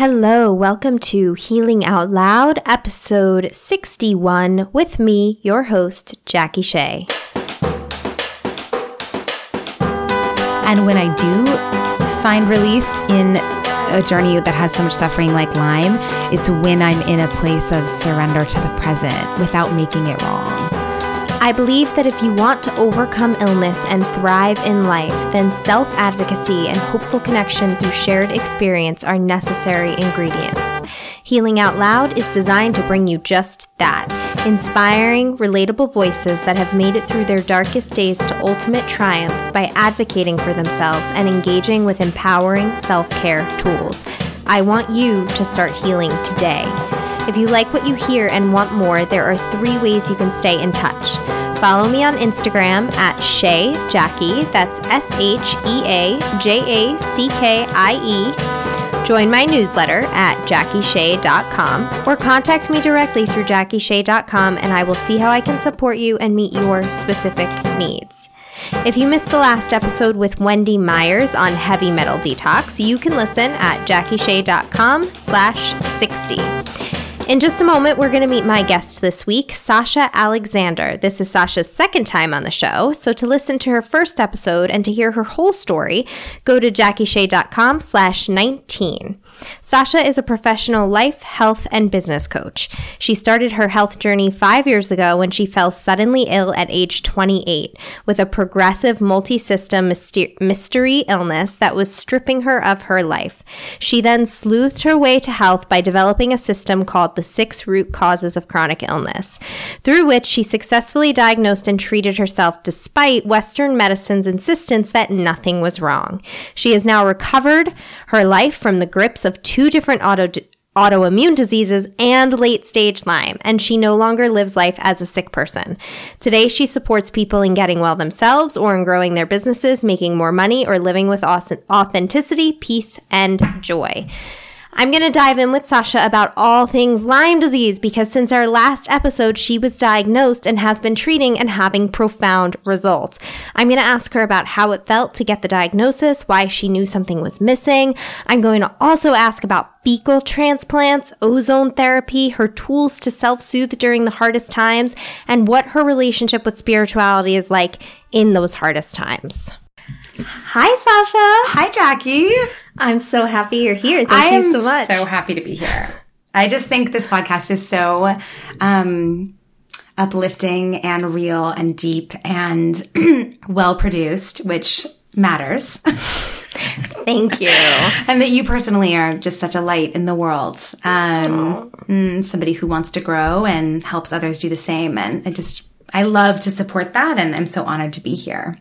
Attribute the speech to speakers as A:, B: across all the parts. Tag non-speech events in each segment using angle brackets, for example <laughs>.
A: Hello, welcome to Healing Out Loud, episode 61, with me, your host, Jackie Shea.
B: And when I do find release in a journey that has so much suffering like Lyme, it's when I'm in a place of surrender to the present without making it wrong.
A: I believe that if you want to overcome illness and thrive in life, then self advocacy and hopeful connection through shared experience are necessary ingredients. Healing Out Loud is designed to bring you just that inspiring, relatable voices that have made it through their darkest days to ultimate triumph by advocating for themselves and engaging with empowering self care tools. I want you to start healing today. If you like what you hear and want more, there are three ways you can stay in touch. Follow me on Instagram at Shea Jackie, that's S H E A J A C K I E. Join my newsletter at jackieshea.com or contact me directly through jackieshea.com and I will see how I can support you and meet your specific needs. If you missed the last episode with Wendy Myers on heavy metal detox, you can listen at jackieshea.com slash 60. In just a moment, we're going to meet my guest this week, Sasha Alexander. This is Sasha's second time on the show, so to listen to her first episode and to hear her whole story, go to jackieshea.com slash 19. Sasha is a professional life, health, and business coach. She started her health journey five years ago when she fell suddenly ill at age 28 with a progressive multi system mystery illness that was stripping her of her life. She then sleuthed her way to health by developing a system called the Six Root Causes of Chronic Illness, through which she successfully diagnosed and treated herself despite Western medicine's insistence that nothing was wrong. She has now recovered her life from the grips of of two different auto autoimmune diseases and late stage Lyme, and she no longer lives life as a sick person. Today, she supports people in getting well themselves or in growing their businesses, making more money, or living with authenticity, peace, and joy. I'm going to dive in with Sasha about all things Lyme disease because since our last episode, she was diagnosed and has been treating and having profound results. I'm going to ask her about how it felt to get the diagnosis, why she knew something was missing. I'm going to also ask about fecal transplants, ozone therapy, her tools to self soothe during the hardest times, and what her relationship with spirituality is like in those hardest times. Hi, Sasha.
B: Hi, Jackie.
A: I'm so happy you're here. Thank you so much.
B: So happy to be here. I just think this podcast is so um, uplifting and real and deep and <clears throat> well produced, which matters. <laughs>
A: Thank you.
B: and that you personally are just such a light in the world. Um, mm, somebody who wants to grow and helps others do the same. And I just, I love to support that. And I'm so honored to be here.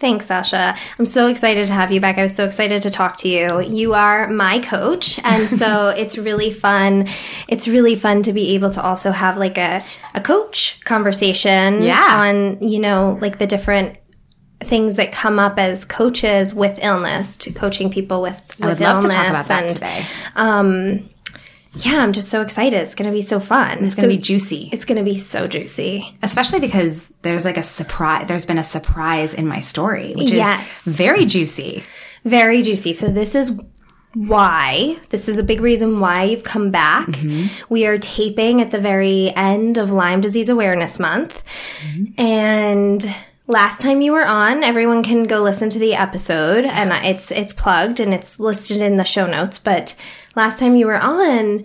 A: Thanks, Sasha. I'm so excited to have you back. I was so excited to talk to you. You are my coach, and so <laughs> it's really fun. It's really fun to be able to also have like a, a coach conversation
B: yeah.
A: on, you know, like the different things that come up as coaches with illness to coaching people with, with
B: I would love illness. to talk about that and, today.
A: Um, yeah, I'm just so excited. It's going to be so fun.
B: It's going to be juicy.
A: It's going to be so juicy.
B: Especially because there's like a surprise, there's been a surprise in my story, which yes. is very juicy.
A: Very juicy. So this is why this is a big reason why you've come back. Mm-hmm. We are taping at the very end of Lyme Disease Awareness Month. Mm-hmm. And last time you were on, everyone can go listen to the episode and it's it's plugged and it's listed in the show notes, but last time you were on,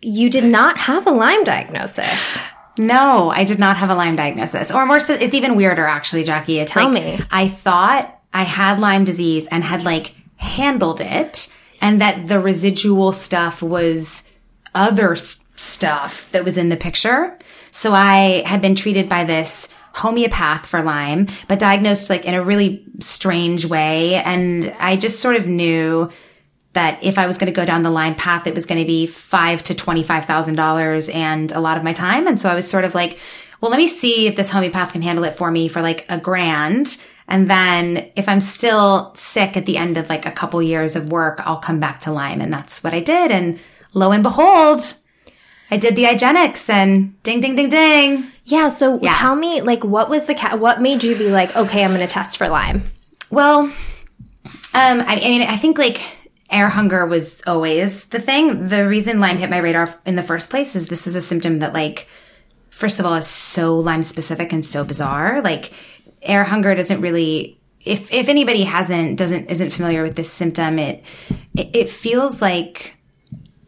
A: you did not have a Lyme diagnosis.
B: No, I did not have a Lyme diagnosis. Or more, spe- it's even weirder actually, Jackie. It's
A: Tell
B: like,
A: me.
B: I thought I had Lyme disease and had like handled it and that the residual stuff was other s- stuff that was in the picture. So I had been treated by this homeopath for Lyme, but diagnosed like in a really strange way. And I just sort of knew that if I was going to go down the Lyme path, it was going to be five to twenty-five thousand dollars and a lot of my time. And so I was sort of like, well, let me see if this homeopath can handle it for me for like a grand. And then if I'm still sick at the end of like a couple years of work, I'll come back to Lyme. And that's what I did. And lo and behold, I did the IGeneX and ding, ding, ding, ding.
A: Yeah. So yeah. tell me, like, what was the, ca- what made you be like, okay, I'm going to test for Lyme?
B: Well, um, I, I mean, I think like air hunger was always the thing. The reason Lyme hit my radar in the first place is this is a symptom that like, first of all, is so Lyme specific and so bizarre. Like air hunger doesn't really, if, if anybody hasn't, doesn't, isn't familiar with this symptom, it, it, it feels like,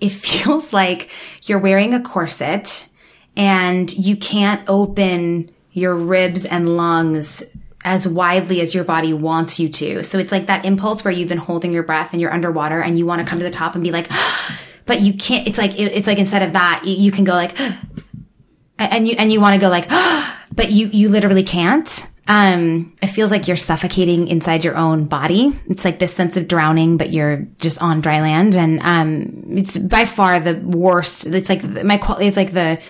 B: it <laughs> feels like you're wearing a corset and you can't open your ribs and lungs as widely as your body wants you to. So it's like that impulse where you've been holding your breath and you're underwater and you want to come to the top and be like, <gasps> but you can't. It's like it's like instead of that, you can go like, <gasps> and you and you want to go like, <gasps> but you you literally can't. Um, it feels like you're suffocating inside your own body. It's like this sense of drowning, but you're just on dry land, and um, it's by far the worst. It's like my quality. It's like the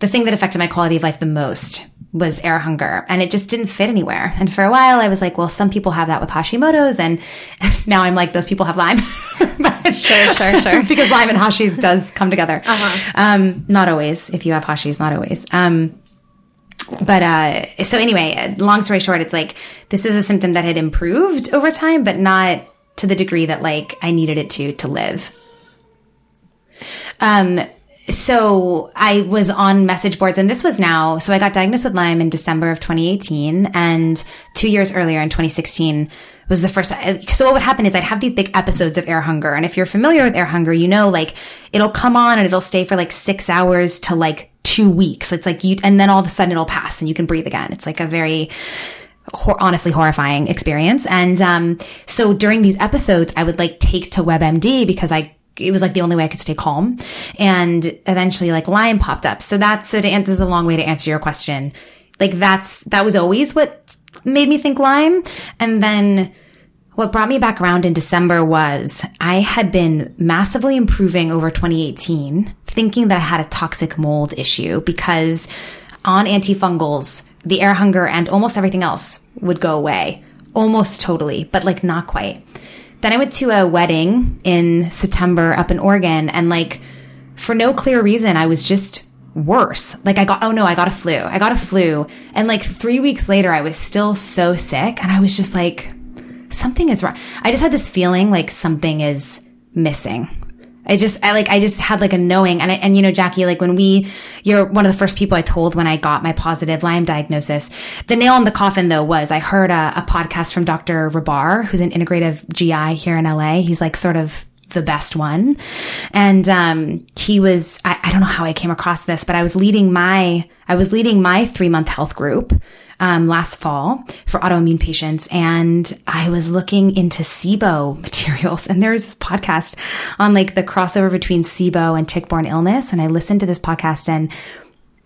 B: the thing that affected my quality of life the most was air hunger and it just didn't fit anywhere. And for a while I was like, well, some people have that with Hashimoto's and <laughs> now I'm like, those people have Lyme. <laughs>
A: sure, sure, sure. <laughs>
B: because Lyme and Hashi's does come together. Uh-huh. Um, not always. If you have Hashi's, not always. Um, but uh, so anyway, long story short, it's like this is a symptom that had improved over time, but not to the degree that like I needed it to to live. Um, so I was on message boards and this was now, so I got diagnosed with Lyme in December of 2018 and two years earlier in 2016 was the first. So what would happen is I'd have these big episodes of air hunger. And if you're familiar with air hunger, you know, like it'll come on and it'll stay for like six hours to like two weeks. It's like you, and then all of a sudden it'll pass and you can breathe again. It's like a very, honestly horrifying experience. And um, so during these episodes, I would like take to WebMD because I it was like the only way I could stay calm. And eventually like Lyme popped up. So that's, so to answer, is a long way to answer your question. Like that's, that was always what made me think Lyme. And then what brought me back around in December was I had been massively improving over 2018, thinking that I had a toxic mold issue because on antifungals, the air hunger and almost everything else would go away almost totally, but like not quite. Then I went to a wedding in September up in Oregon and like for no clear reason, I was just worse. Like I got, oh no, I got a flu. I got a flu. And like three weeks later, I was still so sick. And I was just like, something is wrong. I just had this feeling like something is missing. I just, I like, I just had like a knowing. And I, and you know, Jackie, like when we, you're one of the first people I told when I got my positive Lyme diagnosis. The nail in the coffin though was I heard a, a podcast from Dr. Rabar, who's an integrative GI here in LA. He's like sort of the best one. And um, he was, I, I, don't know how I came across this, but I was leading my, I was leading my three month health group um, last fall for autoimmune patients. And I was looking into SIBO <laughs> materials and there's this podcast on like the crossover between SIBO and tick-borne illness. And I listened to this podcast and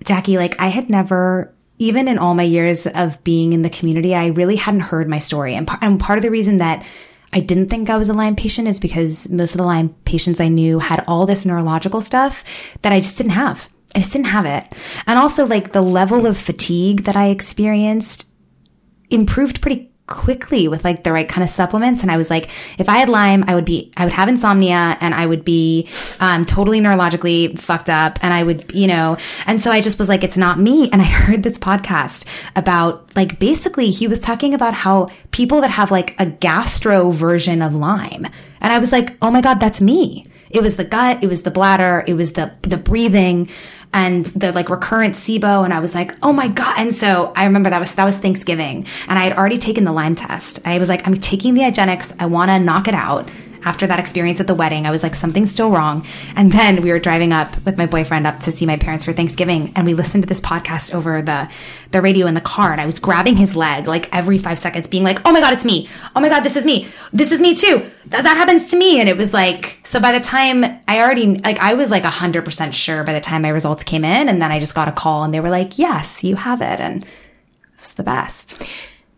B: Jackie, like I had never even in all my years of being in the community, I really hadn't heard my story. And, and part of the reason that I didn't think I was a Lyme patient is because most of the Lyme patients I knew had all this neurological stuff that I just didn't have. I just didn't have it. And also like the level of fatigue that I experienced improved pretty quickly with like the right kind of supplements. And I was like, if I had Lyme, I would be, I would have insomnia and I would be, um, totally neurologically fucked up. And I would, you know, and so I just was like, it's not me. And I <laughs> heard this podcast about like, basically he was talking about how people that have like a gastro version of Lyme. And I was like, oh my God, that's me. It was the gut. It was the bladder. It was the, the breathing and the like recurrent SIBO. And I was like, oh my God. And so I remember that was, that was Thanksgiving and I had already taken the Lyme test. I was like, I'm taking the IGeneX. I want to knock it out after that experience at the wedding, I was like, something's still wrong. And then we were driving up with my boyfriend up to see my parents for Thanksgiving. And we listened to this podcast over the, the radio in the car. And I was grabbing his leg like every five seconds, being like, oh my God, it's me. Oh my God, this is me. This is me too. That, that happens to me. And it was like, so by the time I already, like, I was like 100% sure by the time my results came in. And then I just got a call and they were like, yes, you have it. And it was the best.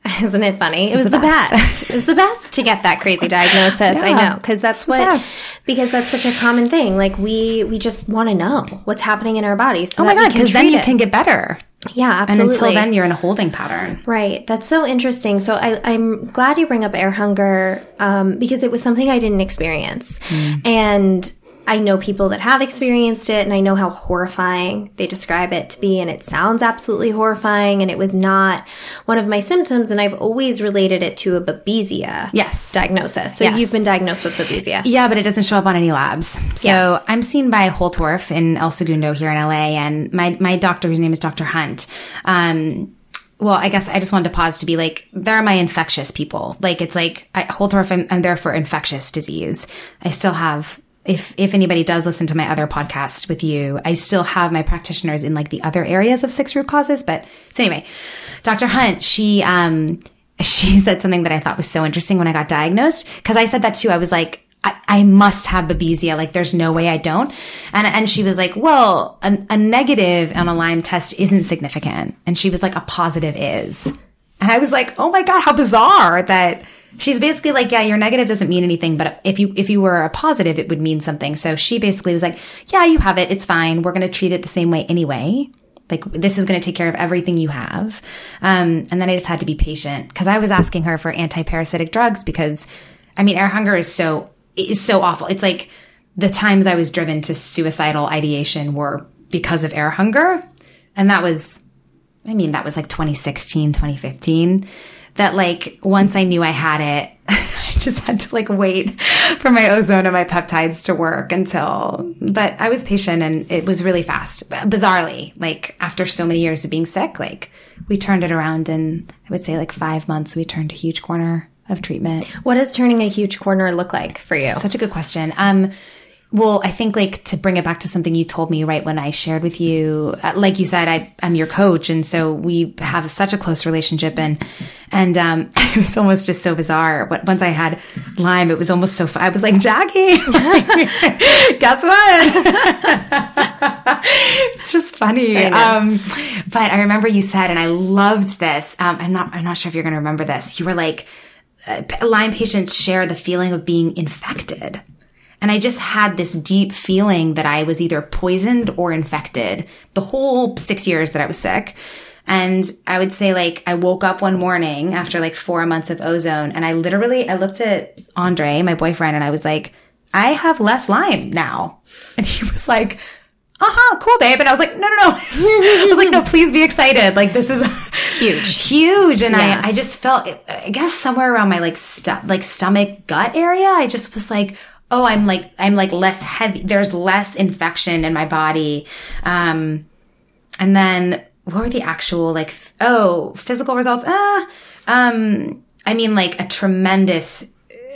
B: <laughs>
A: Isn't it funny? It was, the, the best. best. it was the best to get that crazy <laughs> diagnosis. Yeah, I know because that's what because that's such a common thing. Like we we just want to know what's happening in our bodies.
B: So oh my god! Because then you it. can get better.
A: Yeah, absolutely.
B: And until then, you're in a holding pattern.
A: Right. That's so interesting. So I, am glad you bring up air hunger um, because it was something I didn't experience, mm. and I know people that have experienced it and I know how horrifying they describe it to be. And it sounds absolutely horrifying. And it was not one of my symptoms. And I've always related it to a babesia
B: Yes.
A: diagnosis. So
B: Yes.
A: you've been diagnosed with babesia.
B: Yeah, but it doesn't show up on any labs. So
A: Yeah.
B: I'm seen by Holtorf in El Segundo here in LA, and my my doctor, whose name is Dr. Hunt. Um, well, I guess I just wanted to pause to be like, they're my infectious people. Like it's like I, Holtorf, I'm, I'm there for infectious disease. I still have. If if anybody does listen to my other podcast with you, I still have my practitioners in like the other areas of six root causes. But so anyway, Dr. Hunt, she um <laughs> she said something that I thought was so interesting when I got diagnosed because I said that too. I was like, I, I must have babesia. Like, there's no way I don't. And and she was like, well, a, a negative on a Lyme test isn't significant. And she was like, a positive is. And I was like, oh my god, how bizarre that. She's basically like, yeah, your negative doesn't mean anything, but if you if you were a positive, it would mean something. So she basically was like, yeah, you have it, it's fine. We're gonna treat it the same way anyway. Like this is going to take care of everything you have. Um, and then I just had to be patient because I was asking her for anti-parasitic drugs because, I mean, air hunger is so is so awful. It's like the times I was driven to suicidal ideation were because of air hunger, and that was, I mean, that was like 2016, 2015. That like once I knew I had it, <laughs> I just had to like wait for my ozone and my peptides to work until, but I was patient and it was really fast. Bizarrely, like after so many years of being sick, like we turned it around in, I would say like five months, we turned a huge corner of treatment.
A: What does turning a huge corner look like for you?
B: Such a good question. Um, well, I think like to bring it back to something you told me right when I shared with you, uh, like you said, I, I'm your coach. And so we have such a close relationship and, and, um, <laughs> it was almost just so bizarre. But once I had Lyme, it was almost so, fun. I was like, Jackie, <laughs> guess what? <laughs> it's just funny. Um, but I remember you said, and I loved this. Um, I'm not, I'm not sure if you're going to remember this. You were like, uh, Lyme patients share the feeling of being infected. And I just had this deep feeling that I was either poisoned or infected the whole six years that I was sick. And I would say like I woke up one morning after like four months of ozone and I literally I looked at Andre, my boyfriend, and I was like, I have less Lyme now. <laughs> And he was like, uh-huh, cool, babe. And I was like, no, no, no. <laughs> I was like, no, please be excited. Like this is <laughs>
A: Huge.
B: huge. And
A: Yeah.
B: I, I just felt, I guess somewhere around my like, like stomach gut area, I just was like, oh, I'm like, I'm like less heavy. There's less infection in my body. Um, and then what were the actual like, f- oh, physical results? Ah, um, I mean, like a tremendous,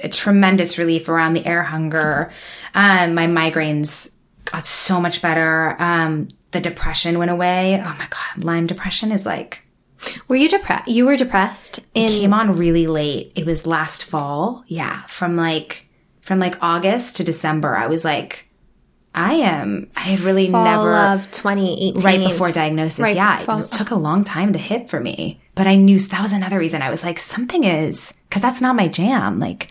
B: a tremendous relief around the air hunger. Um, my migraines got so much better. Um, the depression went away. Oh my God, Lyme depression is like,
A: Were you depressed? You were depressed in
B: came on really late. It was last fall. Yeah. From like, from like August to December, I was like, I am, I had really
A: fall
B: never,
A: of 2018.
B: right before diagnosis.
A: Right,
B: yeah. It
A: fall-
B: was, took a long time to hit for me, but I knew that was another reason I was like, something is, cause that's not my jam. Like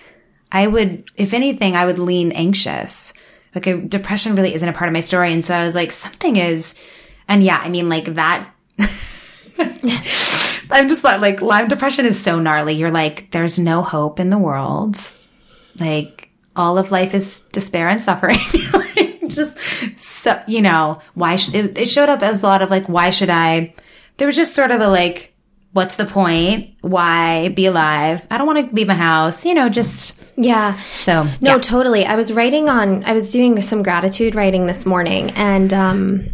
B: I would, if anything, I would lean anxious. Like depression really isn't a part of my story. And so I was like, something is, and yeah, I mean like that. <laughs> I'm just like, like Lyme depression is so gnarly. You're like, there's no hope in the world. Like all of life is despair and suffering. <laughs> like, just so, you know, why should it, it showed up as a lot of like, why should I? There was just sort of a like, what's the point? Why be alive? I don't want to leave my house. You know, just
A: Yeah.
B: so
A: No,
B: yeah.
A: totally. I was writing on I was doing some gratitude writing this morning and um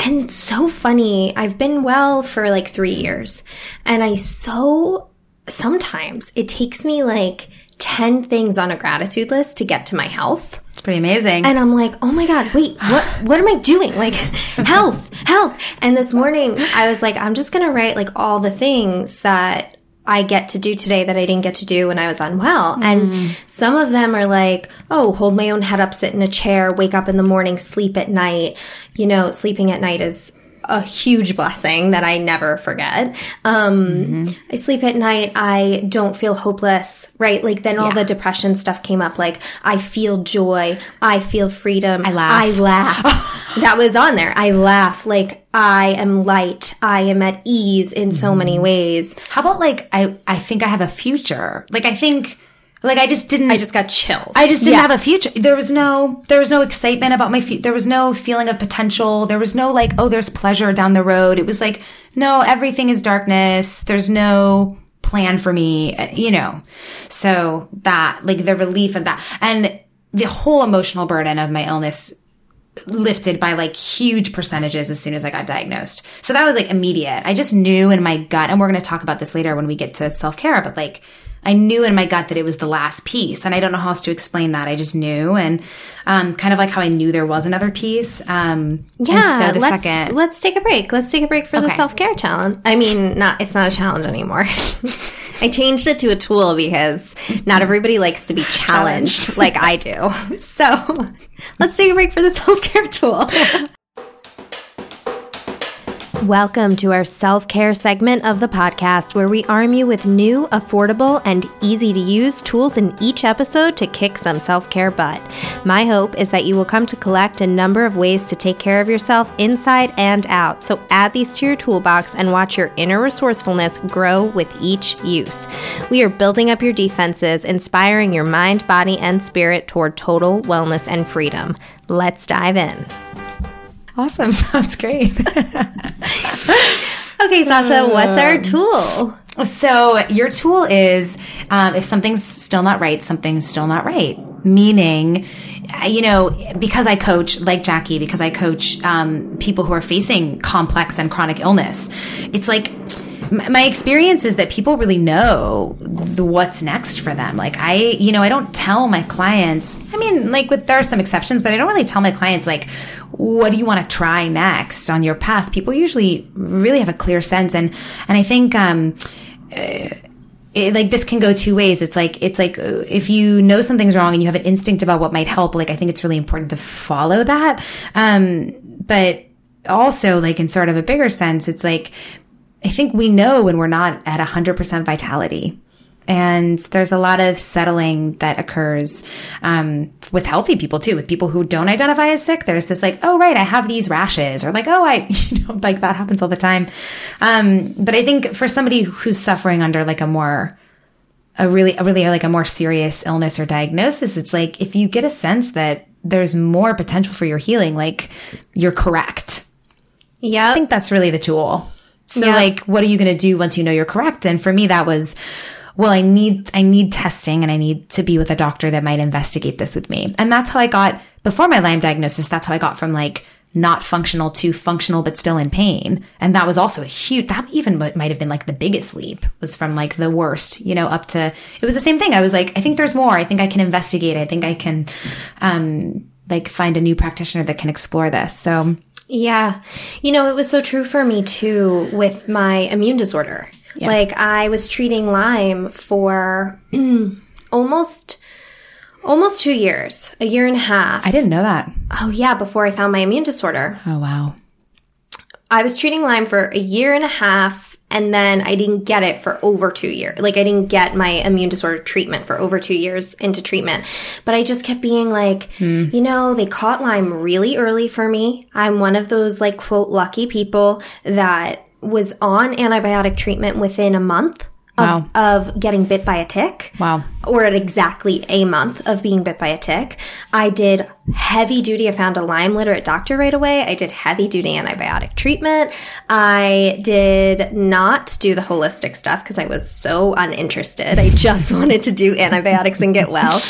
A: and it's so funny. I've been well for like 3 years and I so sometimes it takes me like 10 things on a gratitude list to get to my health.
B: It's pretty amazing.
A: And I'm like, oh my God, wait, <sighs> what what am I doing? Like <laughs> health, health. And this morning I was like, I'm just gonna write like all the things that I get to do today that I didn't get to do when I was unwell. And mm. some of them are like, oh, hold my own head up, sit in a chair, wake up in the morning, sleep at night. You know, sleeping at night is a huge blessing that I never forget. Um, I sleep at night. I don't feel hopeless, right? Like then all the depression stuff came up. Like I feel joy. I feel freedom. I
B: laugh.
A: I laugh. <laughs> that was on there. I laugh. Like I am light. I am at ease in so many ways.
B: How about like I I think I have a future. Like I think Like I just didn't.
A: I just got chills.
B: I just didn't
A: Yeah.
B: have a future. There was no, there was no excitement about my future. There was no feeling of potential. There was no like, oh, there's pleasure down the road. It was like, no, everything is darkness. There's no plan for me, uh, you know. So that, like, the relief of that, and the whole emotional burden of my illness lifted by like huge percentages as soon as I got diagnosed. So that was like immediate. I just knew in my gut, and we're going to talk about this later when we get to self care, but like I knew in my gut that it was the last piece. And I don't know how else to explain that. I just knew. And um, kind of like how I knew there was another piece. Um,
A: Yeah,
B: so the
A: let's,
B: second.
A: let's take a break. Let's take a break for the self care challenge. I mean, not it's not a challenge anymore. <laughs> I changed it to a tool because not everybody likes to be <laughs> challenged like I do. <laughs> So let's take a break for the self care tool. Welcome to our self care segment of the podcast, where we arm you with new, affordable, and easy to use tools in each episode to kick some self care butt. My hope is that you will come to collect a number of ways to take care of yourself inside and out. So add these to your toolbox and watch your inner resourcefulness grow with each use. We are building up your defenses, inspiring your mind, body, and spirit toward total wellness and freedom. Let's dive in.
B: Awesome. <laughs> Sounds great. <laughs>
A: Okay, Sasha, what's our tool?
B: So your tool is um, if something's still not right, something's still not right. Meaning, uh, you know, because I coach like Jackie, because I coach um, people who are facing complex and chronic illness, it's like my experience is that people really know the, what's next for them. Like I, you know, I don't tell my clients. I mean, like with there are some exceptions, but I don't really tell my clients like, what do you want to try next on your path? People usually really have a clear sense, and and I think. Um, it, like this can go two ways. It's like it's like uh, if you know something's wrong and you have an instinct about what might help. Like I think it's really important to follow that. Um, but also, like in sort of a bigger sense, it's like I think we know when we're not at hundred percent vitality. And there's a lot of settling that occurs um, with healthy people too. With people who don't identify as sick, there's this like, oh right, I have these rashes, or like, oh I, <laughs> you know, like that happens all the time. Um, but I think for somebody who's suffering under like a more a really a really like a more serious illness or diagnosis it's like if you get a sense that there's more potential for your healing like you're correct
A: Yeah.
B: i think that's really the tool so
A: Yeah.
B: like what are you going to do once you know you're correct? And for me that was well i need i need testing and i need to be with a doctor that might investigate this with me. And that's how i got before my lyme diagnosis that's how i got from like not functional to functional but still in pain. And that was also a huge that even might have been like the biggest leap was from like the worst you know up to it was the same thing. I was like i think there's more. I think i can investigate. I think i can um like find a new practitioner that can explore this. So
A: Yeah. You know, it was so true for me too with my immune disorder. Like I was treating Lyme for <clears throat> almost almost 2 years, a year and a half.
B: i didn't know that
A: oh yeah, before I found my immune disorder.
B: oh wow
A: I was treating Lyme for a year and a half and then I didn't get it for over 2 years. Like I didn't get my immune disorder treatment for over 2 years into treatment. But I just kept being like, hmm. you know, they caught Lyme really early for me. I'm one of those like quote lucky people that was on antibiotic treatment within a month of, of getting bit by a tick
B: wow
A: or at exactly a month of being bit by a tick. I did heavy duty. I found a Lyme literate doctor right away. I did heavy duty antibiotic treatment. I did not do the holistic stuff because I was so uninterested. I just <laughs> wanted to do antibiotics and get well.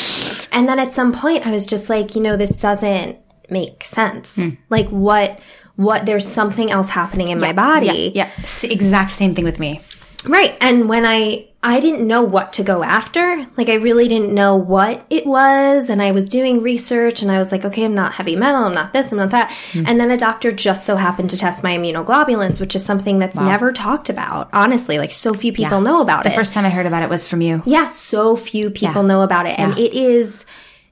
A: And then at some point, I was just like, you know, this doesn't make sense. Hmm. Like, what? What? There's something else happening in my body.
B: yeah S- exact same thing with me
A: Right. And when I I didn't know what to go after, like I really didn't know what it was and I was doing research and I was like, okay, I'm not heavy metal, I'm not this, I'm not that. Hmm. And then a doctor just so happened to test my immunoglobulins, which is something that's never talked about. Honestly, like so few people know about it.
B: the first time i heard about it was from you
A: yeah, so few people know about it and it is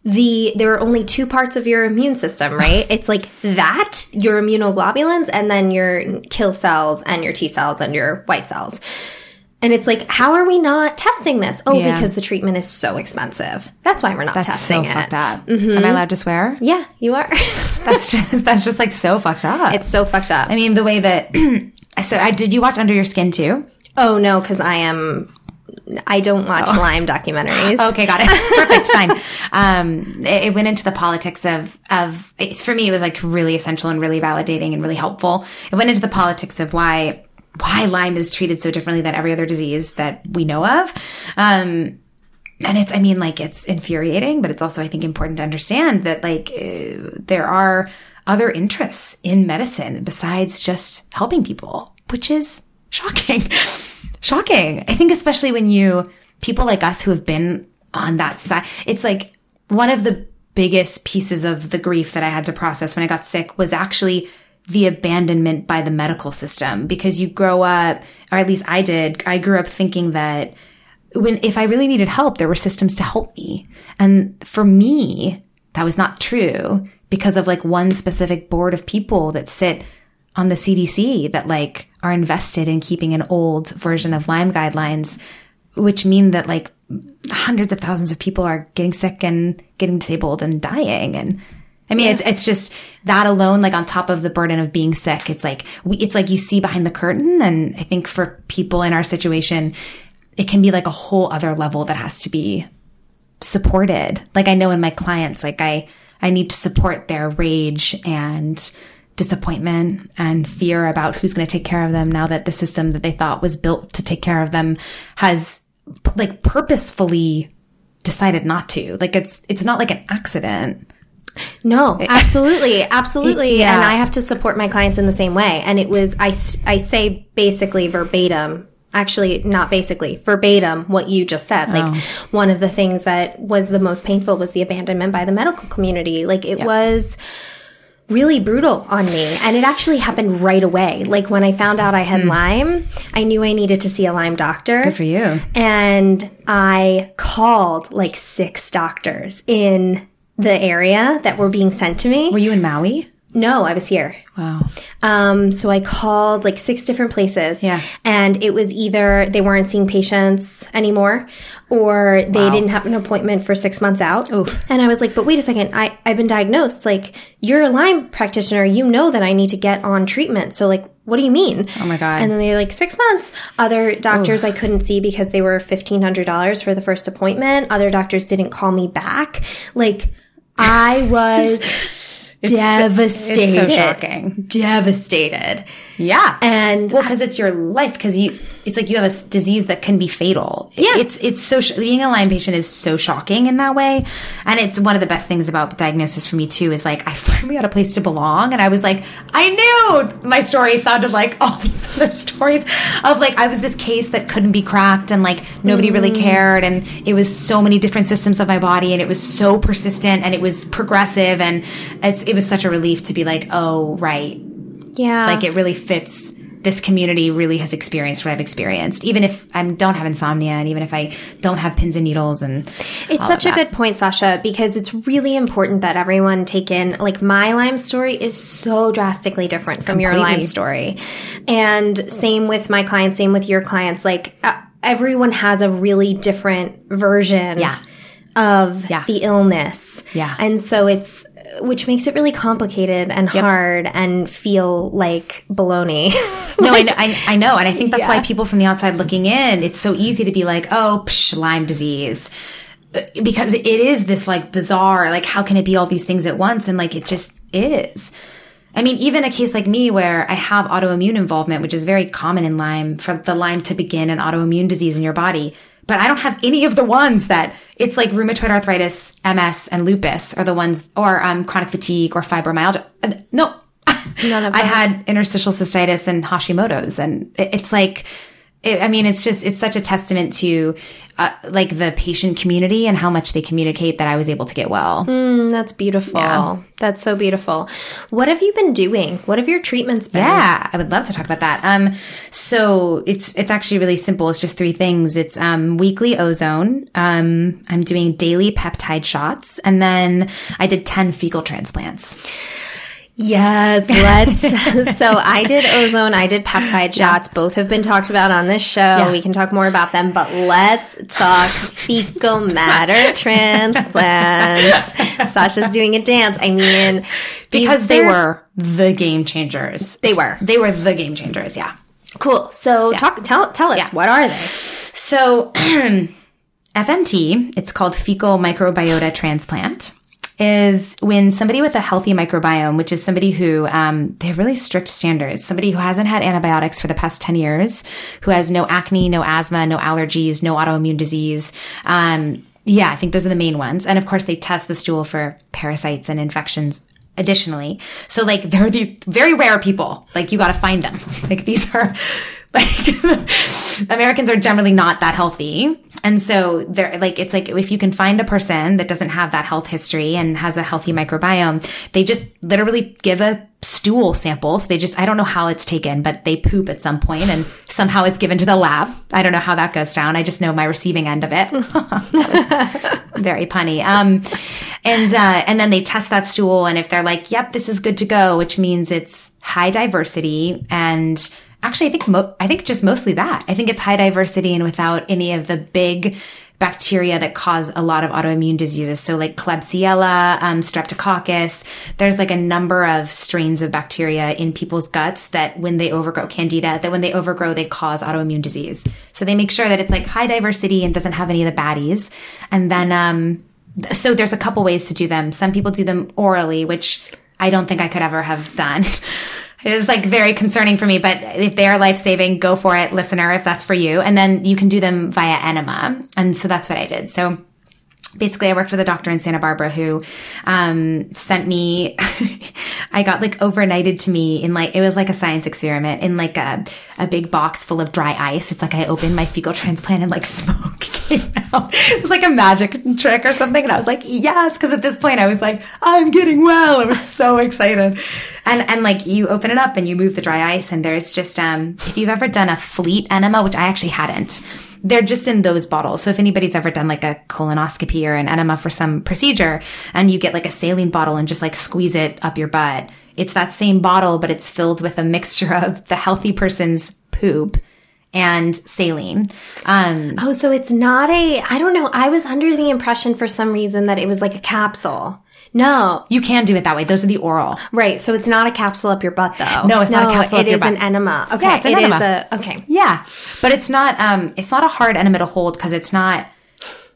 A: the there are only two parts of your immune system, <laughs> right? it's like that, your immunoglobulins, and then your kill cells and your T cells and your white cells. And it's like, how are we not testing this? Oh,
B: Yeah.
A: because the treatment is so expensive. That's why we're not
B: That's so
A: testing it.
B: fucked up. Am I allowed to swear?
A: Yeah, you are. <laughs>
B: That's just that's just like so fucked up.
A: it's so fucked up.
B: I mean, the way that <clears throat> so I did you watch Under Your Skin too?
A: oh no, because I am I don't watch Lyme documentaries. <laughs>
B: Okay, got it. Perfect, fine. Um, it, it went into the politics of of for me. It was like really essential and really validating and really helpful. It went into the politics of why why Lyme is treated so differently than every other disease that we know of. Um, and it's, I mean, like it's infuriating, but it's also, I think, important to understand that like uh, there are other interests in medicine besides just helping people, which is shocking. <laughs> shocking. I think, especially when you, people like us who have been on that side, it's like one of the biggest pieces of the grief that I had to process when I got sick was actually the abandonment by the medical system because you grow up, or at least I did, I grew up thinking that when, if I really needed help, there were systems to help me. And for me, that was not true because of like one specific board of people that sit on the CDC that like are invested in keeping an old version of Lyme guidelines, which mean that like hundreds of thousands of people are getting sick and getting disabled and dying. And I mean, yeah. it's, it's just that alone, like on top of the burden of being sick, it's like, we, it's like you see behind the curtain. And I think for people in our situation, it can be like a whole other level that has to be supported. Like I know in my clients, like I, I need to support their rage and disappointment and fear about who's going to take care of them now that the system that they thought was built to take care of them has like purposefully decided not to. Like it's it's not like an accident.
A: No, <laughs> absolutely, absolutely. Yeah. And I have to support my clients in the same way. And it was I I say basically verbatim actually not basically verbatim what you just said like oh. one of the things that was the most painful was the abandonment by the medical community like it yep. was really brutal on me and it actually happened right away like when i found out i had mm. lyme i knew i needed to see a lyme doctor
B: good for you
A: and i called like six doctors in the area that were being sent to me
B: were you in maui
A: no, I was here.
B: Wow.
A: Um, so I called like six different places.
B: Yeah.
A: And it was either they weren't seeing patients anymore or they wow. didn't have an appointment for six months out.
B: Oof.
A: And I was like, but wait a second, I, I've been diagnosed. Like, you're a Lyme practitioner. You know that I need to get on treatment. So like, what do you mean?
B: Oh my God.
A: And then they're like, six months. Other doctors. I couldn't see because they were $1,500 for the first appointment. Other doctors didn't call me back. Like, I was
B: It's <laughs>
A: devastated.
B: It's so shocking.
A: Devastated.
B: Yeah.
A: And
B: well, because it's your life. Because you, it's like you have a disease that can be fatal.
A: Yeah.
B: It's it's so sh- being a Lyme patient is so shocking in that way, and it's one of the best things about diagnosis for me too. Is like I <laughs> finally had a place to belong, and I was like, I knew my story sounded like <laughs> all these other stories of like I was this case that couldn't be cracked, and like nobody mm. really cared, and it was so many different systems of my body, and it was so persistent, and it was progressive, and it's it was such a relief to be like, oh right,
A: yeah,
B: like it really fits this community really has experienced what I've experienced, even if I don't have insomnia and even if I don't have pins and needles. And
A: it's such a good point, Sasha, because it's really important that everyone take in like my Lyme story is so drastically different from Completely. your Lyme story. And same with my clients, same with your clients. Like uh, everyone has a really different version.
B: Yeah.
A: Of
B: yeah.
A: the illness.
B: Yeah.
A: And so it's, which makes it really complicated and yep. hard and feel like baloney. <laughs>
B: no, I know, I, I, know. And I think that's yeah. why people from the outside looking in, it's so easy to be like, oh, psh, Lyme disease. Uh, because it is this like bizarre, like, how can it be all these things at once? And like, it just is. I mean, even a case like me where I have autoimmune involvement, which is very common in Lyme, for the Lyme to begin an autoimmune disease in your body but I don't have any of the ones that it's like rheumatoid arthritis, MS, and lupus are the ones, or um, chronic fatigue or fibromyalgia. No,
A: none of. Them. <laughs>
B: I had interstitial cystitis and Hashimoto's, and it's like it, I mean, it's just, it's such a testament to uh, like the patient community and how much they communicate that I was able to get well.
A: Mm, that's beautiful. Yeah. That's so beautiful. What have you been doing? What have your treatments been?
B: Yeah, I would love to talk about that. Um, so it's, it's actually really simple. It's just three things. It's, um, weekly ozone. Um, I'm doing daily peptide shots and then I did 10 fecal transplants.
A: Yes, let's. <laughs> <laughs> so I did ozone, I did peptide shots. Both have been talked about on this show. Yeah. We can talk more about them, but let's talk fecal matter <laughs> transplants. Sasha's doing a dance. I mean,
B: because they were the game changers.
A: They were.
B: They were the game changers. Yeah.
A: Cool. So yeah. talk. Tell tell us yeah. what are they?
B: So, <clears throat> FMT, it's called fecal microbiota transplant, is when somebody with a healthy microbiome, which is somebody who um, they have really strict standards, somebody who hasn't had antibiotics for the past 10 years, who has no acne, no asthma, no allergies, no autoimmune disease. Um, yeah, I think those are the main ones. And of course, they test the stool for parasites and infections additionally. So like there are these very rare people, like you got to find them. <laughs> like these are <laughs> like <laughs> Americans are generally not that healthy. And so they're like, it's like if you can find a person that doesn't have that health history and has a healthy microbiome, they just literally give a stool sample. So they just, I don't know how it's taken, but they poop at some point and <laughs> somehow it's given to the lab. I don't know how that goes down. I just know my receiving end of it. <laughs> <laughs> very punny. Um, and, uh, and then they test that stool. And if they're like, yep, this is good to go, which means it's high diversity and actually, I think, mo- I think just mostly that. I think it's high diversity and without any of the big bacteria that cause a lot of autoimmune diseases. So like Klebsiella, um, Streptococcus, there's like a number of strains of bacteria in people's guts that when they overgrow Candida, that when they overgrow, they cause autoimmune disease. So they make sure that it's like high diversity and doesn't have any of the baddies. And then, um, so there's a couple ways to do them. Some people do them orally, which I don't think I could ever have done. <laughs> It is like very concerning for me, but if they are life saving, go for it, listener, if that's for you. And then you can do them via enema. And so that's what I did. So basically I worked with a doctor in Santa Barbara who um, sent me <laughs> I got like overnighted to me in like it was like a science experiment in like a, a big box full of dry ice. It's like I opened my fecal transplant and like <laughs> smoke came out. It was like a magic trick or something. And I was like, yes, because at this point I was like, I'm getting well. I was so excited. And and like you open it up and you move the dry ice and there's just um if you've ever done a fleet enema, which I actually hadn't, they're just in those bottles. So if anybody's ever done like a colonoscopy or an enema for some procedure and you get like a saline bottle and just like squeeze it up your butt, it's that same bottle, but it's filled with a mixture of the healthy person's poop and saline. Um,
A: oh, so it's not a, I don't know. I was under the impression for some reason that it was like a capsule. No.
B: You can do it that way. Those are the oral.
A: Right. So it's not a capsule up your butt though.
B: No, it's not a capsule up your
A: is
B: butt.
A: an enema. Okay.
B: Yeah, it's an
A: it is
B: enema.
A: a- okay.
B: Yeah, but it's not. Um, it's not a hard enema to hold because it's not.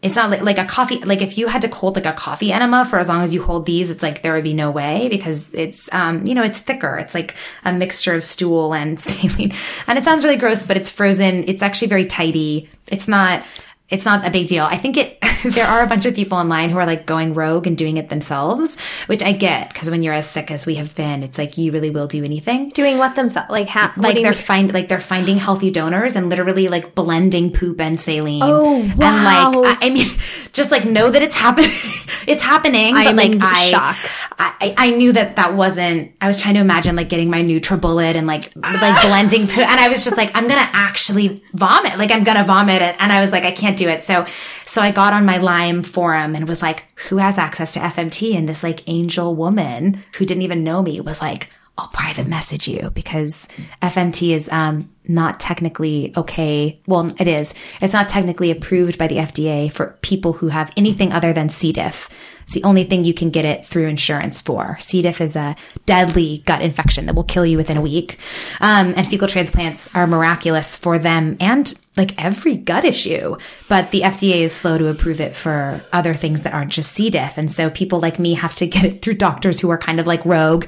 B: It's not like, like a coffee. Like if you had to hold like a coffee enema for as long as you hold these, it's like there would be no way because it's um you know it's thicker. It's like a mixture of stool and <laughs> saline, and it sounds really gross, but it's frozen. It's actually very tidy. It's not. It's not a big deal. I think it. <laughs> there are a bunch of people online who are like going rogue and doing it themselves, which I get because when you're as sick as we have been, it's like you really will do anything
A: Doing what themselves? Like,
B: like they're find like they're finding healthy donors and literally like blending poop and saline.
A: Oh,
B: And
A: wow.
B: like I, I mean, <laughs> just like know that it's happening. <laughs> it's happening.
A: I
B: but like
A: in
B: I,
A: shock.
B: I, I knew that that wasn't. I was trying to imagine like getting my NutriBullet and like like blending poop, and I was just like, I'm gonna actually vomit. Like I'm gonna vomit it, and I was like, I can't do it. So so I got on my Lyme forum and was like, who has access to FMT? And this like angel woman who didn't even know me was like. I'll private message you because FMT is um, not technically okay. Well, it is. It's not technically approved by the FDA for people who have anything other than C. diff. It's the only thing you can get it through insurance for. C. diff is a deadly gut infection that will kill you within a week. Um, and fecal transplants are miraculous for them and like every gut issue. But the FDA is slow to approve it for other things that aren't just C. diff. And so people like me have to <laughs> get it through doctors who are kind of like rogue.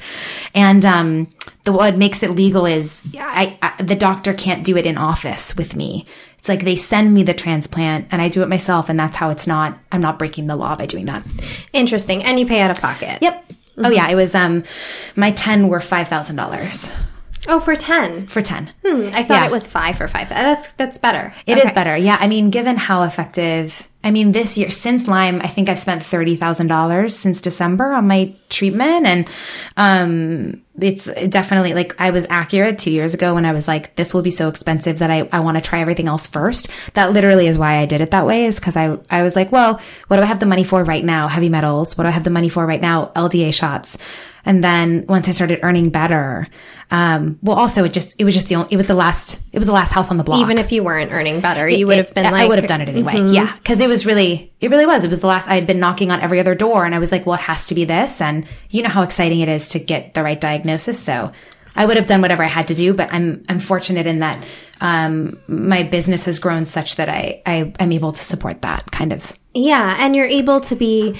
B: And um, the what makes it legal is I, I the doctor can't do it in office with me. It's like they send me the transplant and I do it myself, and that's how it's not. I'm not breaking the law by doing that.
A: Interesting. And you pay out of pocket.
B: Yep. Oh yeah, it was. Um, my ten were five thousand dollars
A: Oh, for 10.
B: for ten.
A: Hmm, I thought
B: Yeah.
A: it was 5 for 5. That's that's better.
B: It is
A: Okay.
B: better. Yeah. I mean, given how effective, I mean, this year, since Lyme, I think I've spent $30,000 since December on my treatment. And, um, it's definitely like I was accurate two years ago when I was like, this will be so expensive that I, I want to try everything else first. That literally is why I did it that way is because I, I was like, well, what do I have the money for right now? Heavy metals. What do I have the money for right now? LDA shots. And then once I started earning better, um, well, also it just, it was just the only, it was the last, it was the last house on the block.
A: Even if you weren't earning better, you would have been
B: I-
A: like Mm-hmm.
B: I would have done it anyway. Yeah, because it was really, it really was. It was the last. I had been knocking on every other door, and I was like, "Well, it has to be this." And you know how exciting it is to get the right diagnosis. So I would have done whatever I had to do, but I'm I'm fortunate in that um, my business has grown such that I, I I'm able to support that kind of.
A: Yeah, and you're able to be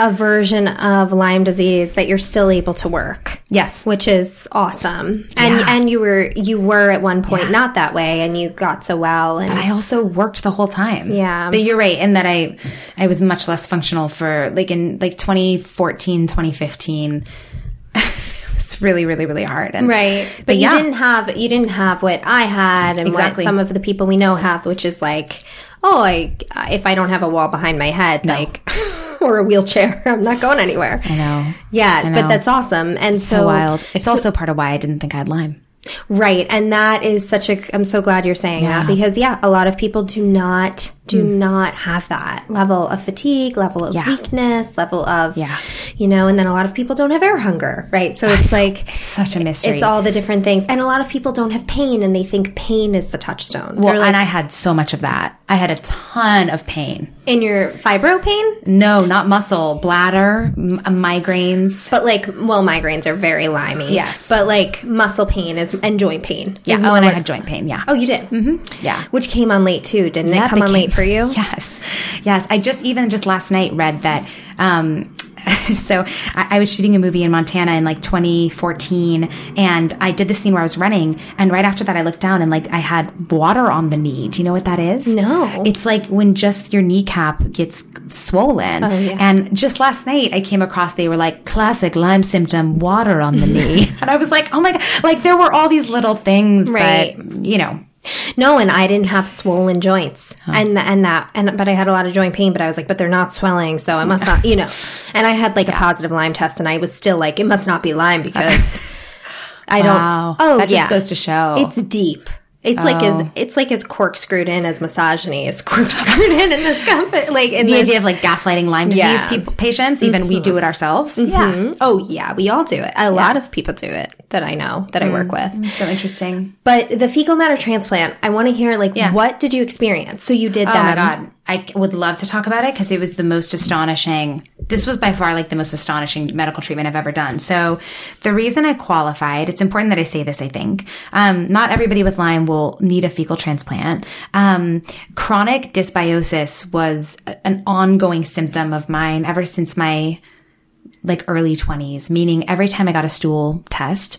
A: a version of Lyme disease that you're still able to work.
B: Yes.
A: Which is awesome. And
B: Yeah.
A: and you were you were at one point not that way and you got so well and
B: But I also worked the whole time.
A: Yeah.
B: But you're right in that I I was much less functional for like in like 2014, 2015. <laughs> it was really, really, really hard. And
A: Right. But,
B: But
A: you
B: yeah.
A: didn't have you didn't have what I had and
B: Exactly.
A: what some of the people we know have, which is like, oh, I if I don't have a wall behind my head, like <laughs> <laughs> or a wheelchair, <laughs> I'm not going anywhere.
B: I know.
A: Yeah,
B: I
A: but that's awesome. And so,
B: So wild. It's also part of why I didn't think I had Lyme.
A: right, and that is such a. I'm so glad you're saying that because yeah, a lot of people do not do not have that level of fatigue, level of
B: Yeah.
A: weakness, level of
B: Yeah.
A: you know, and then a lot of people don't have air hunger, right? So it's like
B: Such a mystery.
A: it's all the different things, and a lot of people don't have pain, and they think pain is the touchstone.
B: well,
A: like,
B: and I had so much of that. I had a ton of pain.
A: in your fibro pain,
B: No, not muscle, bladder, m- migraines.
A: but like, well, migraines are very limey.
B: Yes.
A: but like muscle pain is and joint pain.
B: Yeah. Oh, and I had joint pain. Yeah.
A: Oh, you did. Mm-hmm.
B: Yeah.
A: Which came on late too, didn't it? Come on late for you.
B: Yes, yes. I just even just last night read that. Um, <laughs> so I, I was shooting a movie in Montana in like 2014, and I did this scene where I was running, and right after that, I looked down and like I had water on the knee. Do you know what that is?
A: No.
B: It's like when just your kneecap gets swollen.
A: Oh, yeah.
B: And just last night, I came across they were like classic Lyme symptom, water on the knee, <laughs> and I was like, oh my god! Like there were all these little things,
A: Right.
B: but you know.
A: No, and I didn't have swollen joints, and and that, and but I had a lot of joint pain. But I was like, but they're not swelling, so I must not, you know. <laughs> And I had like a positive Lyme test, and I was still like, it must not be Lyme because <laughs> I don't.
B: Wow.
A: Oh,
B: that
A: yeah.
B: just goes to show.
A: It's deep. It's like as it's like as corkscrewed in as misogyny is <laughs> corkscrewed in in this company. Like in
B: the
A: this,
B: idea of like gaslighting Lyme disease
A: Yeah.
B: people, patients, even we do it ourselves. Yeah.
A: Mhm. Oh yeah, we all do it. A lot of people do it that I know that I work with.
B: So interesting.
A: But the fecal matter transplant, I want to hear like
B: Yeah.
A: what did you experience? So you did
B: Oh
A: that.
B: my God. I would love to talk about it because it was the most astonishing. This was by far like the most astonishing medical treatment I've ever done. So the reason I qualified, it's important that I say this, I think. Um, not everybody with Lyme will need a fecal transplant. Um, chronic dysbiosis was an ongoing symptom of mine ever since my like early 20s meaning every time i got a stool test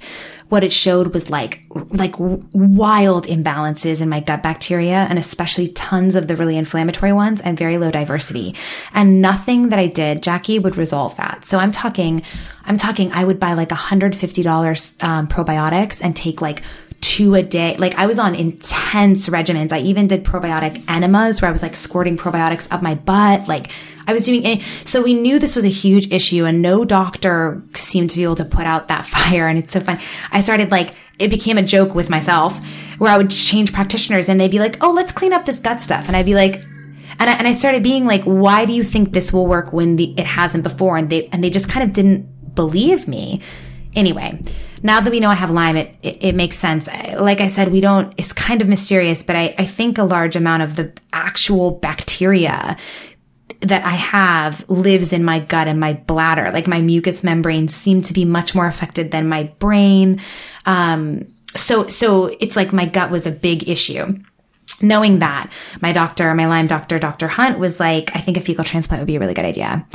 B: what it showed was like like wild imbalances in my gut bacteria and especially tons of the really inflammatory ones and very low diversity. And nothing that i did jackie would resolve that. So i'm talking i'm talking i would buy like $150 um, probiotics and take like two a day. Like I was on intense regimens. I even did probiotic enemas where I was like squirting probiotics up my butt. Like I was doing it. So we knew this was a huge issue and no doctor seemed to be able to put out that <laughs> fire. And it's so fun. I started like, it became a joke with myself where I would change practitioners and they'd be like, oh, let's clean up this gut stuff. And I'd be like, and I, and I started being like, why do you think this will work when the, it hasn't before? And they, and they just kind of didn't believe me. Anyway, now that we know I have Lyme, it, it, it makes sense. Like I said, we don't, it's kind of mysterious, but I, I think a large amount of the actual bacteria that I have lives in my gut and my bladder. Like my mucous membranes seem to be much more affected than my brain. Um, so, so it's like my gut was a big issue knowing that my doctor my lyme doctor dr hunt was like i think a fecal transplant would be a really good idea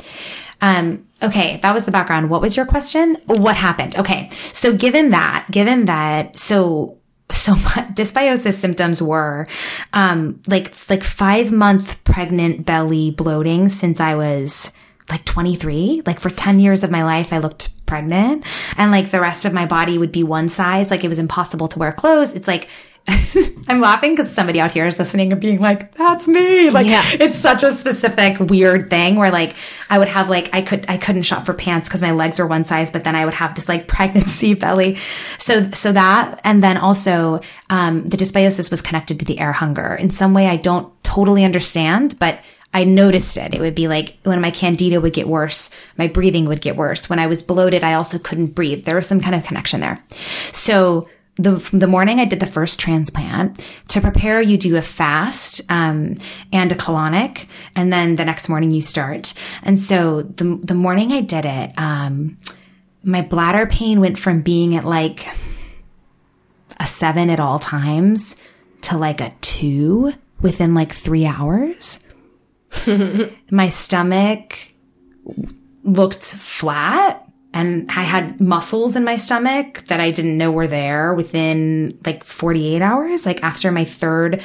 B: um, okay that was the background. What was your question? What happened? Okay so given that given that so so <laughs> my dysbiosis symptoms were um, like like five month pregnant belly bloating since i was like 23 like for 10 years of my life i looked pregnant. And like the rest of my body would be one size. Like it was impossible to wear clothes. It's like <laughs> I'm laughing because somebody out here is listening and being like, "That's me!" Like
A: Yeah.
B: it's such a specific weird thing where like I would have like I could I couldn't shop for pants because my legs were one size, but then I would have this like <laughs> pregnancy belly. So so that and then also um, the dysbiosis was connected to the air hunger in some way I don't totally understand, but I noticed it. It would be like when my candida would get worse, my breathing would get worse. When I was bloated, I also couldn't breathe. There was some kind of connection there. So the the morning I did the first transplant, to prepare, you do a fast um, and a colonic, and then the next morning you start. And so the the morning I did it, um, my bladder pain went from being at like a seven at all times to like a two within like three hours. <laughs> my stomach looked flat and I had muscles in my stomach that I didn't know were there within like 48 hours. Like after my third,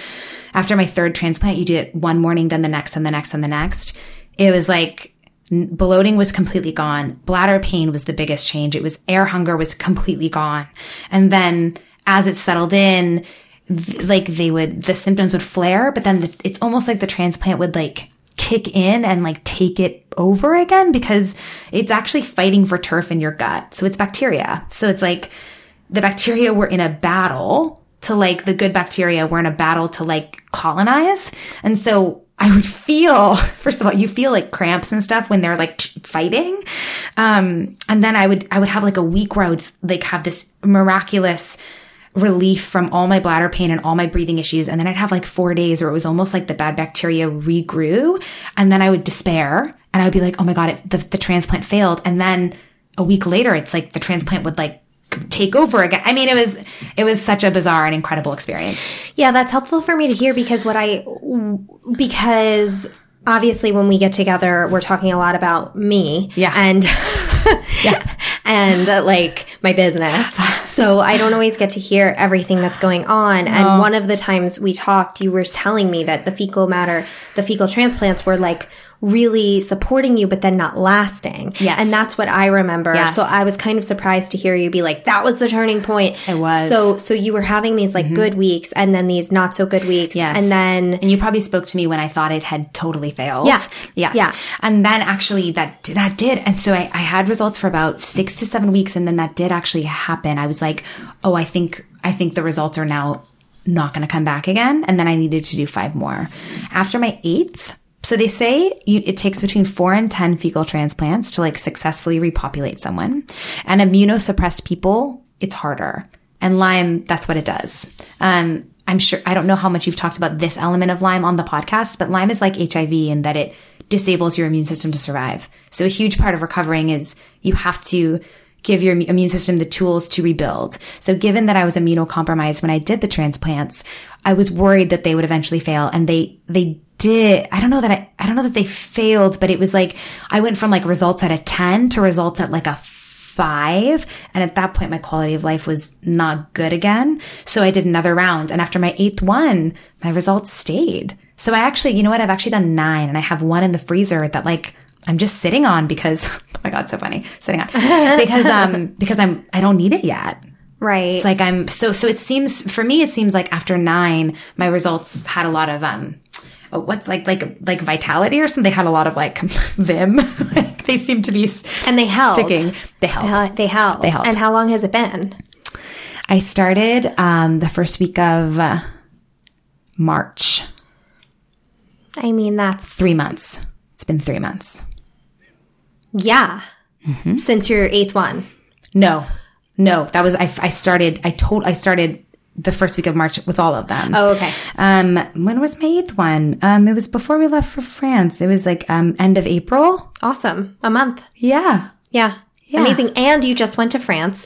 B: after my third transplant, you do it one morning, then the next, and the next, and the next. It was like bloating was completely gone. Bladder pain was the biggest change. It was air hunger was completely gone. And then as it settled in, th- like they would, the symptoms would flare, but then the, it's almost like the transplant would like kick in and like take it over again because it's actually fighting for turf in your gut. So it's bacteria. So it's like the bacteria were in a battle to like the good bacteria were in a battle to like colonize. And so I would <laughs> feel, first of all, you feel like cramps and stuff when they're like fighting. Um, and then I would, I would have like a week where I would like have this miraculous relief from all my bladder pain and all my breathing issues. And then I'd have like four days where it was almost like the bad bacteria regrew. And then I would despair and I would be like, oh my God, it, the, the transplant failed. And then a week later, it's like the transplant would like take over again. I mean, it was it was such a bizarre and incredible experience.
A: Yeah, that's helpful for me to hear because what I because obviously when we get together, we're talking a lot about me.
B: Yeah.
A: And <laughs> yeah. <laughs> and uh, like my business. So I don't always get to hear everything that's going on. And one of the times we talked, you were telling me that the fecal matter, the fecal transplants were like really supporting you, but then not lasting.
B: Yes.
A: And that's what I remember.
B: Yes.
A: So I was kind of surprised to hear you be like, that was the turning point.
B: It was.
A: So, so you were having these like mm-hmm. good weeks and then these not so good weeks.
B: Yes.
A: And then
B: And you probably spoke to me when I thought it had totally failed.
A: Yeah.
B: Yes.
A: Yeah.
B: And then actually that that did. And so I, I had results for about six to seven weeks and then that did actually happen. I was like, oh, I think I think the results are now not going to come back again. And then I needed to do five more. After my eighth, so they say you, it takes between four and 10 fecal transplants to like successfully repopulate someone. And immunosuppressed people, it's harder. And Lyme, that's what it does. Um, I'm sure, I don't know how much you've talked about this element of Lyme on the podcast, but Lyme is like HIV in that it disables your immune system to survive. So a huge part of recovering is you have to give your immune system the tools to rebuild. So given that I was immunocompromised when I did the transplants, I was worried that they would eventually fail and they, they did. I don't know that I, I don't know that they failed, but it was like, I went from like results at a 10 to results at like a five. And at that point, my quality of life was not good again. So I did another round. And after my eighth one, my results stayed. So I actually, you know what? I've actually done nine and I have one in the freezer that like, I'm just sitting on because, <laughs> oh my God, so funny sitting on <laughs> because, um, because I'm, I don't need it yet.
A: right.
B: It's like I'm so, so it seems, for me, it seems like after nine, my results had a lot of, um, oh, what's like, like, like vitality or something. They had a lot of like <laughs> vim. like they seem to be
A: and they held.
B: sticking. They held.
A: They held.
B: They held.
A: And how long has it been?
B: I started, um, the first week of uh, March,
A: I mean, that's
B: three months. It's been three months.
A: yeah.
B: Mm-hmm.
A: Since your eighth one.
B: No, no, that was, I, I started, I told, I started the first week of March with all of them.
A: Oh, okay.
B: Um, when was my eighth one? Um, it was before we left for France. It was like um end of April.
A: Awesome. A month.
B: Yeah.
A: Yeah.
B: Yeah.
A: Amazing. And you just went to France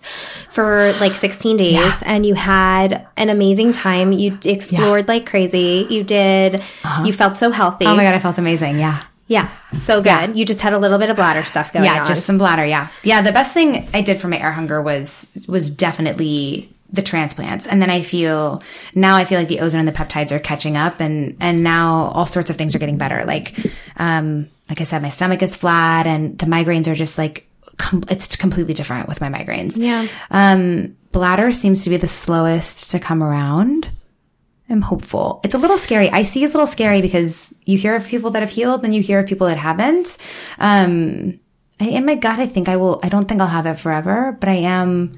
A: for like 16 days and you had an amazing time. You explored like crazy. You did, you felt so healthy.
B: Oh my god, I felt amazing. Yeah.
A: Yeah. So good. You just had a little bit of bladder stuff going
B: Yeah,
A: on.
B: just some bladder. Yeah, yeah. The best thing I did for my air hunger was was definitely the transplants, and then I feel now I feel like the ozone and the peptides are catching up, and and now all sorts of things are getting better. Like, um, like I said, my stomach is flat, and the migraines are just like com- it's completely different with my migraines.
A: Yeah.
B: Um, bladder seems to be the slowest to come around. I'm hopeful. It's a little scary. I see it's a little scary because you hear of people that have healed and you hear of people that haven't. Um, I, in my gut, I think I will, I don't think I'll have it forever, but I am,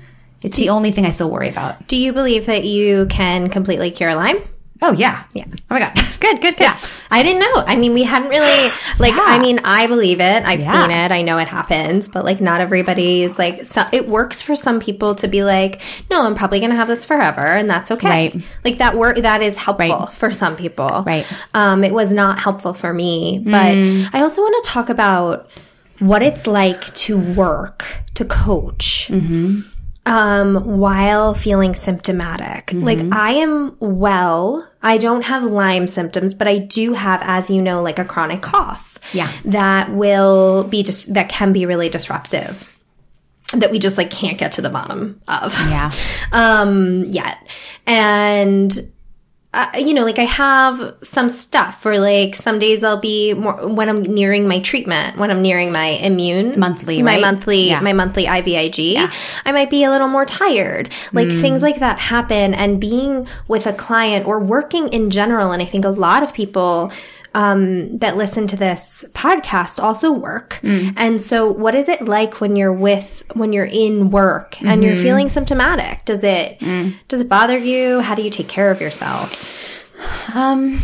B: it's the only thing I still worry about.
A: Do you believe that you can completely cure Lyme?
B: Oh, yeah.
A: Yeah.
B: Oh my God. <laughs>
A: Good, good, good. I didn't know. I mean, we hadn't really like.
B: Yeah.
A: I mean, I believe it. I've
B: Yeah.
A: seen it. I know it happens, but like, not everybody's like. So, it works for some people to be like, no, I'm probably gonna have this forever, and that's okay.
B: Right.
A: Like that work that is helpful
B: Right.
A: for some people.
B: Right.
A: Um, it was not helpful for me, but I also want to talk about what it's like to work to coach. Um, while feeling symptomatic. Like I am well. I don't have Lyme symptoms, but I do have, as you know, like a chronic cough.
B: Yeah.
A: That will be just, that can be really disruptive. That we just like can't get to the bottom of.
B: Yeah. <laughs>
A: Um, yet. And, uh, you know, like I have some stuff or like some days I'll be more when I'm nearing my treatment, when I'm nearing my immune
B: Monthly,
A: my
B: right?
A: monthly,
B: Yeah.
A: my monthly IVIG, I might be a little more tired. Like
B: Mm.
A: things like that happen and being with a client or working in general. And I think a lot of people, um, that listen to this podcast also work.
B: Mm.
A: And so what is it like when you're with, when you're in work and
B: Mm-hmm.
A: you're feeling symptomatic? Does it,
B: Mm.
A: does it bother you? How do you take care of yourself?
B: Um,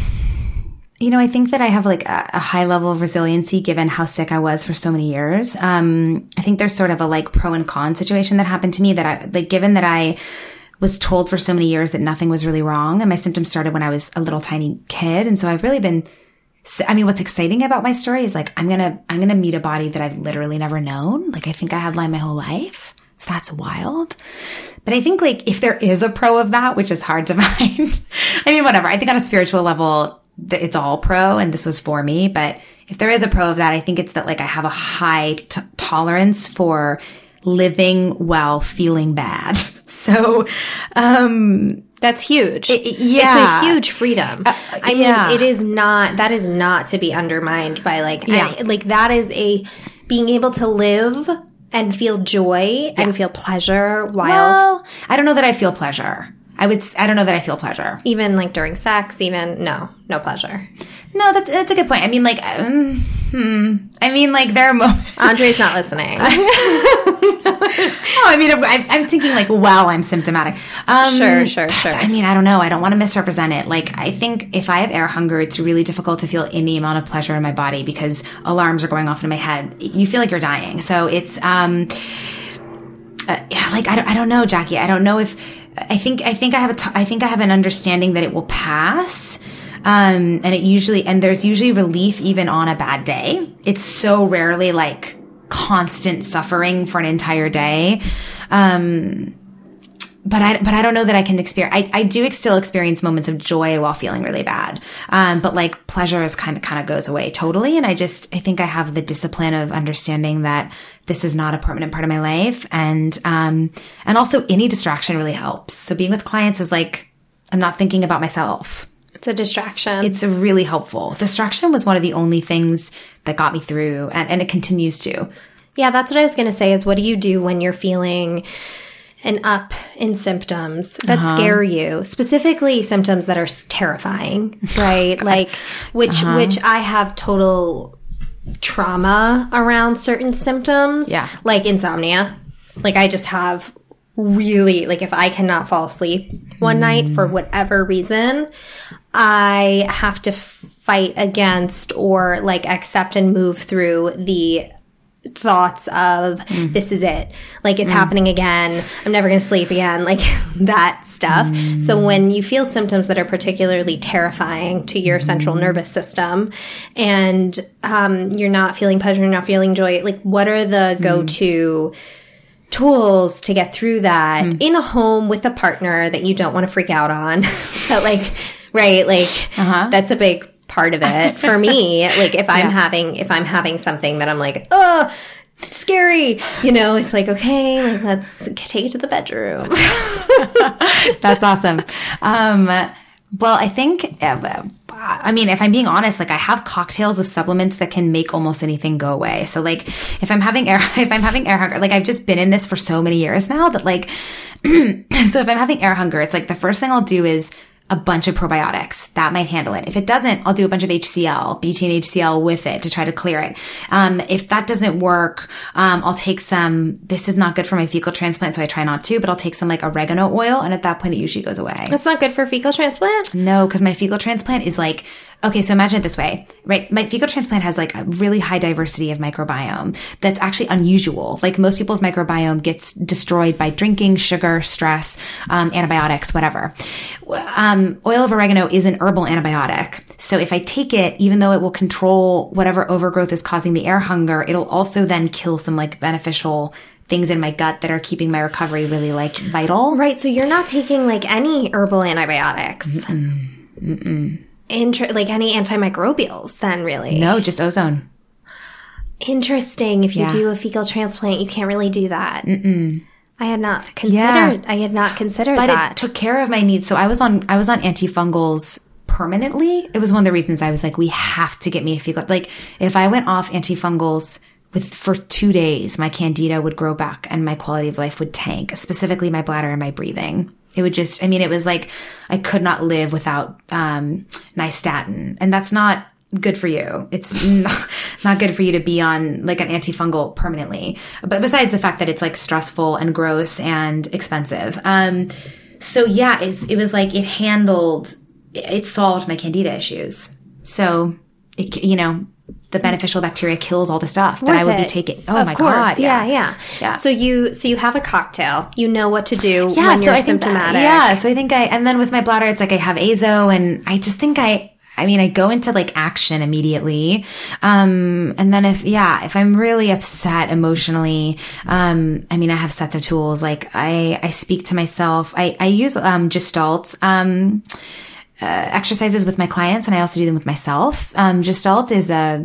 B: you know, I think that I have like a, a high level of resiliency given how sick I was for so many years. Um, I think there's sort of a like pro and con situation that happened to me that I like, given that I was told for so many years that nothing was really wrong and my symptoms started when I was a little tiny kid. And so I've really been, I mean, what's exciting about my story is like, I'm going to, I'm going to meet a body that I've literally never known. Like, I think I had Lyme my whole life. So that's wild. But I think like if there is a pro of that, which is hard to <laughs> find, I mean, whatever. I think on a spiritual level, it's all pro and this was for me. But if there is a pro of that, I think it's that like I have a high t- tolerance for living while feeling bad. <laughs> So, um,
A: That's huge.
B: yeah.
A: It's a huge freedom. I mean, it is not, that is not to be undermined by like,
B: Yeah.
A: any- like that is a, being able to live and feel joy and feel pleasure while
B: well, I don't know that I feel pleasure. I would, I don't know that I feel pleasure.
A: even like during sex, even no, no pleasure.
B: No, that's, that's a good point. I mean, like, um, hmm. I mean, like, there are moments. <laughs>
A: Andre's not listening. <laughs>
B: Oh, I mean, I'm, I'm thinking like, while I'm symptomatic. Um,
A: Sure, sure, sure.
B: I mean, I don't know. I don't want to misrepresent it. Like, I think if I have air hunger, it's really difficult to feel any amount of pleasure in my body because alarms are going off in my head. You feel like you're dying. So it's, um, uh, yeah, like I don't, I don't know, Jackie. I don't know if I think I think I have a t- I think I have an understanding that it will pass. Um, and it usually and there's usually relief even on a bad day. It's so rarely like constant suffering for an entire day. Um, but I, but I don't know that I can experience, I, I do still experience moments of joy while feeling really bad. Um, but like pleasure is kind of, kind of goes away totally. And I just, I think I have the discipline of understanding that this is not a permanent part of my life. And, um, and also any distraction really helps. So being with clients is like, I'm not thinking about myself.
A: it's a distraction.
B: It's really helpful. Distraction was one of the only things that got me through and, and it continues to.
A: Yeah, that's what I was going to say is what do you do when you're feeling an up in symptoms that uh-huh. scare you? Specifically symptoms that are terrifying, <laughs> right? like which uh-huh. which I have total trauma around certain symptoms.
B: Yeah.
A: Like insomnia. Like I just have really like if I cannot fall asleep one night for mm. whatever reason, I have to fight against or like accept and move through the thoughts of mm. this is it. Like it's mm. happening again. I'm never going to sleep again. <laughs> Like that stuff. Mm. So when you feel symptoms that are particularly terrifying to your central nervous system and um, you're not feeling pleasure you're not feeling joy like what are the go-to tools to get through that in a home with a partner that you don't want to freak out on? <laughs> But like right like uh-huh. that's a big part of it for me <laughs> like if i'm having if i'm having something that i'm like oh scary you know it's like okay like let's take it to the bedroom <laughs>
B: That's awesome. Um, well, I think, uh, I mean, if I'm being honest, like I have cocktails of supplements that can make almost anything go away. So like if I'm having air, <laughs> if I'm having air hunger, like I've just been in this for so many years now that like, <clears throat> so if I'm having air hunger, it's like the first thing I'll do is a bunch of probiotics. That might handle it. If it doesn't, I'll do a bunch of HCl, betaine HCl with it to try to clear it. Um, if that doesn't work, um, I'll take some, this is not good for my fecal transplant, so I try not to, but I'll take some like oregano oil. And at that point, it usually goes away.
A: that's not good for fecal transplant
B: No, because my fecal transplant is like, okay, so imagine it this way, right? My fecal transplant has like a really high diversity of microbiome that's actually unusual. Like most people's microbiome gets destroyed by drinking, sugar, stress, um, antibiotics, whatever. Um, oil of oregano is an herbal antibiotic. So if I take it, even though it will control whatever overgrowth is causing the air hunger, it'll also then kill some like beneficial things in my gut that are keeping my recovery really like vital.
A: Right. So you're not taking like any herbal antibiotics. Intr- like any antimicrobials, then really.
B: No, just ozone.
A: Interesting. If you
B: Yeah.
A: do a fecal transplant, you can't really do that. Mm-mm. I had not considered. I had not considered
B: but
A: that.
B: it took care of my needs. So I was on I was on antifungals permanently. It was one of the reasons I was like, we have to get me a fecal. Like if I went off antifungals with for two days, my candida would grow back and my quality of life would tank. Specifically, my bladder and my breathing. It would just. I mean, it was like I could not live without um, nystatin, and that's not good for you. It's not, <laughs> not good for you to be on like an antifungal permanently. But besides the fact that it's like stressful and gross and expensive. Um, so yeah, it was like it handled, it solved my candida issues. So, it, you know, the beneficial bacteria kills all the stuff that I would be taking. Oh
A: of
B: my
A: course.
B: god!
A: Yeah. yeah,
B: Yeah.
A: So you so you have a cocktail. You know what to do
B: Yeah,
A: when
B: so
A: you're
B: I think that- yeah, so I think I, and then with my bladder, it's like I have azo, and I just think I, I mean, I go into like action immediately. Um, and then if, yeah, if I'm really upset emotionally, um, I mean, I have sets of tools. Like I, I speak to myself. I, I use, um, Gestalt, um, uh, exercises with my clients and I also do them with myself. Um, Gestalt is a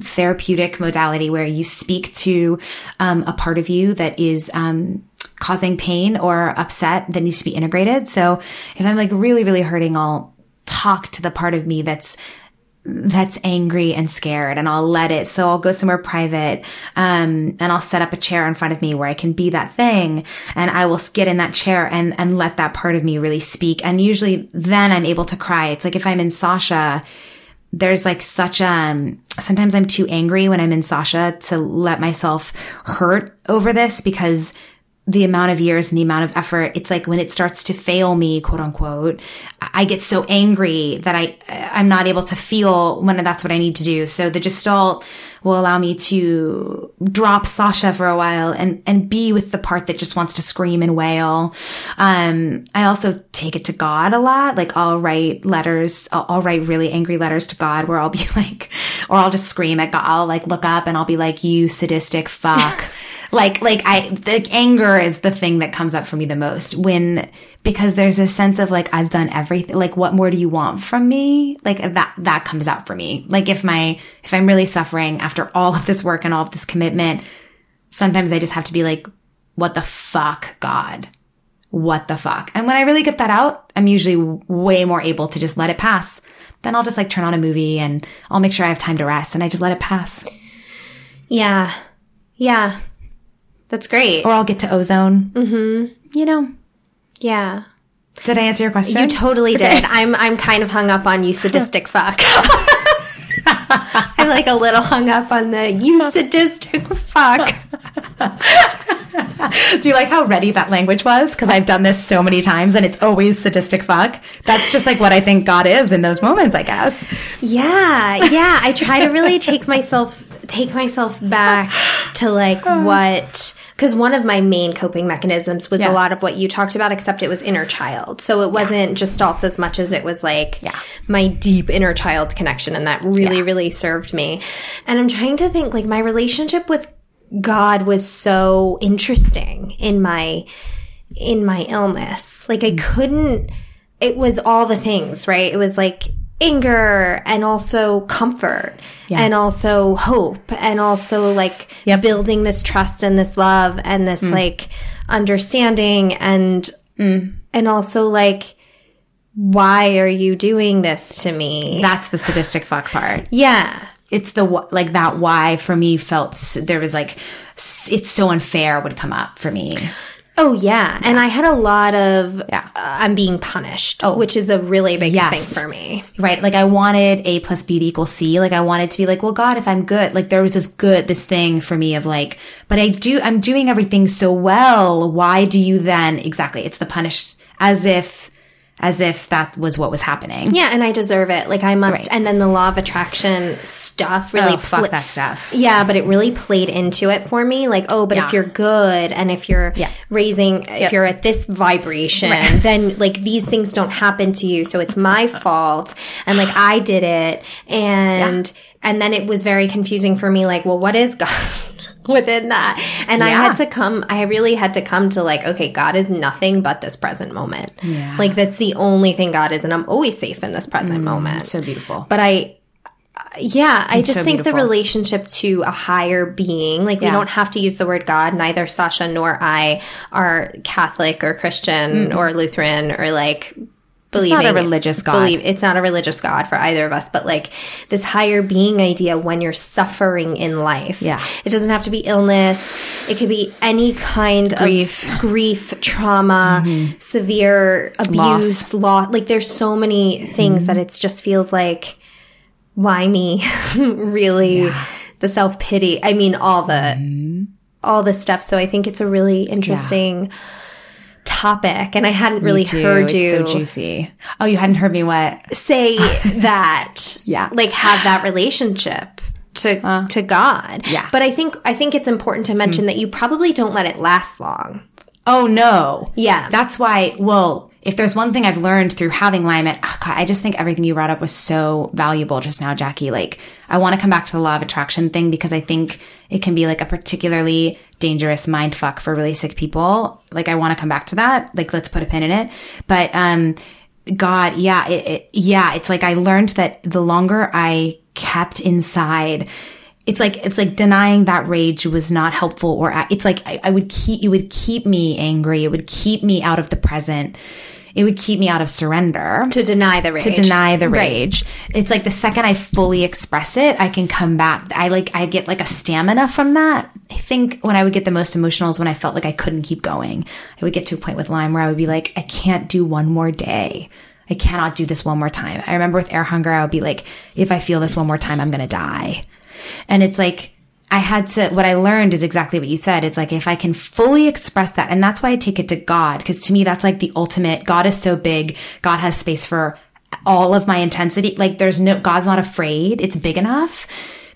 B: therapeutic modality where you speak to um, a part of you that is um, causing pain or upset that needs to be integrated. So if I'm like really, really hurting, I'll talk to the part of me that's that's angry and scared and I'll let it. So I'll go somewhere private, um, and I'll set up a chair in front of me where I can be that thing and I will get in that chair and, and let that part of me really speak. And usually then I'm able to cry. It's like if I'm in Sasha, there's like such a um sometimes I'm too angry when I'm in Sasha to let myself hurt over this because the amount of years and the amount of effort it's like when it starts to fail me quote unquote i get so angry that i i'm not able to feel when that's what i need to do. So the gestalt will allow me to drop sasha for a while and and be with the part that just wants to scream and wail. Um i also take it to god a lot. Like i'll write letters i'll, I'll write really angry letters to god where i'll be <laughs> like or i'll just scream at god. I'll like look up and i'll be like you sadistic fuck <laughs> like like i the anger is the thing that comes up for me the most when because there's a sense of like i've done everything like what more do you want from me? Like that that comes out for me. Like if my if i'm really suffering after all of this work and all of this commitment sometimes i just have to be like what the fuck god? What the fuck? And when i really get that out i'm usually way more able to just let it pass. Then i'll just like turn on a movie and i'll make sure i have time to rest and i just let it pass.
A: Yeah. Yeah. That's great.
B: or I'll get to ozone. Mm-hmm. You know,
A: yeah.
B: did I answer your question?
A: You totally did. I'm I'm kind of hung up on you <laughs> sadistic fuck. <laughs> I'm like a little hung up on the you sadistic fuck. <laughs>
B: Do you like how ready that language was? Because I've done this so many times and it's always sadistic fuck. That's just like what I think God is in those moments, I guess.
A: Yeah, yeah. I try to really take myself take myself back to like <sighs> what because one of my main coping mechanisms was
B: Yeah.
A: a lot of what you talked about, except it was inner child. So it wasn't Gestalt's as much as it was like
B: Yeah.
A: my deep inner child connection, and that really, really served me. And I'm trying to think like my relationship with God was so interesting in my in my illness. Like I mm. couldn't it was all the things, right? It was like anger and also comfort and also hope and also like
B: Yep.
A: building this trust and this love and this mm. like understanding and mm. and also like why are you doing this to me?
B: That's the sadistic fuck part.
A: yeah.
B: It's the like that why for me felt there was like it's so unfair would come up for me.
A: Oh yeah. And I had a lot of
B: Yeah.
A: uh, I'm being punished, which is a really big
B: Yes.
A: thing for me.
B: Right. Like I wanted A plus B to equal C. Like I wanted to be like, well, God, if I'm good, like there was this good, this thing for me of like, but I do, I'm doing everything so well. Why do you then exactly? It's the punish as if, as if that was what was happening.
A: Yeah, and I deserve it. Like I must.
B: Right.
A: And then the law of attraction stuff really
B: Oh, fuck
A: pla-
B: that stuff.
A: Yeah, but it really played into it for me. Like, oh, but
B: Yeah.
A: if you're good and if you're
B: Yeah.
A: raising, if you're at this vibration, <laughs> then like these things don't happen to you. So it's my fault. And like I did it. And, and then it was very confusing for me. Like, well, what is God? <laughs> within that. And I had to come, I really had to come to like, okay, God is nothing but this present moment.
B: Yeah.
A: Like that's the only thing God is. And I'm always safe in this present moment.
B: So beautiful.
A: But I, yeah, I just
B: so
A: think the relationship to a higher being, like we don't have to use the word God. Neither Sasha nor I are Catholic or Christian or Lutheran or like believing
B: not a religious God.
A: Believe it's not a religious God for either of us, but like this higher being idea when you're suffering in life.
B: Yeah.
A: it doesn't have to be illness. It could be any kind
B: Grief.
A: of grief, trauma, mm-hmm. severe abuse, loss. Like there's so many things that mm-hmm. it just feels like why me <laughs> really the self-pity i mean all the mm-hmm. all this stuff so i think it's a really interesting topic and i hadn't really
B: Too.
A: heard
B: It's
A: you
B: so juicy. Oh, you hadn't heard me what?
A: say <laughs> that
B: Yeah.
A: like have that relationship to uh. to god
B: yeah.
A: but i think i think it's important to mention mm. that you probably don't let it last long
B: Oh no.
A: Yeah.
B: That's why, well, if there's one thing I've learned through having Lyme, it, oh God, I just think everything you brought up was so valuable just now, Jackie. Like, I want to come back to the law of attraction thing because I think it can be like a particularly dangerous mind fuck for really sick people. Like, I want to come back to that. Like, let's put a pin in it. But, um, God, yeah, it, it, yeah, it's like I learned that the longer I kept inside, it's like it's like denying that rage was not helpful or it's like I, I would keep it would keep me angry it would keep me out of the present it would keep me out of surrender.
A: To deny the rage.
B: to deny the
A: Right.
B: rage. It's like the second i fully express it i can come back. I like i get like a stamina from that. I think when i would get the most emotional is when i felt like i couldn't keep going. I would get to a point with lyme where i would be like i can't do one more day. I cannot do this one more time. I remember with air hunger i would be like if i feel this one more time i'm gonna die. And it's like, I had to, what I learned is exactly what you said. It's like, if I can fully express that, and that's why I take it to God, because to me, that's like the ultimate, God is so big. God has space for all of my intensity. Like, there's no, God's not afraid. It's big enough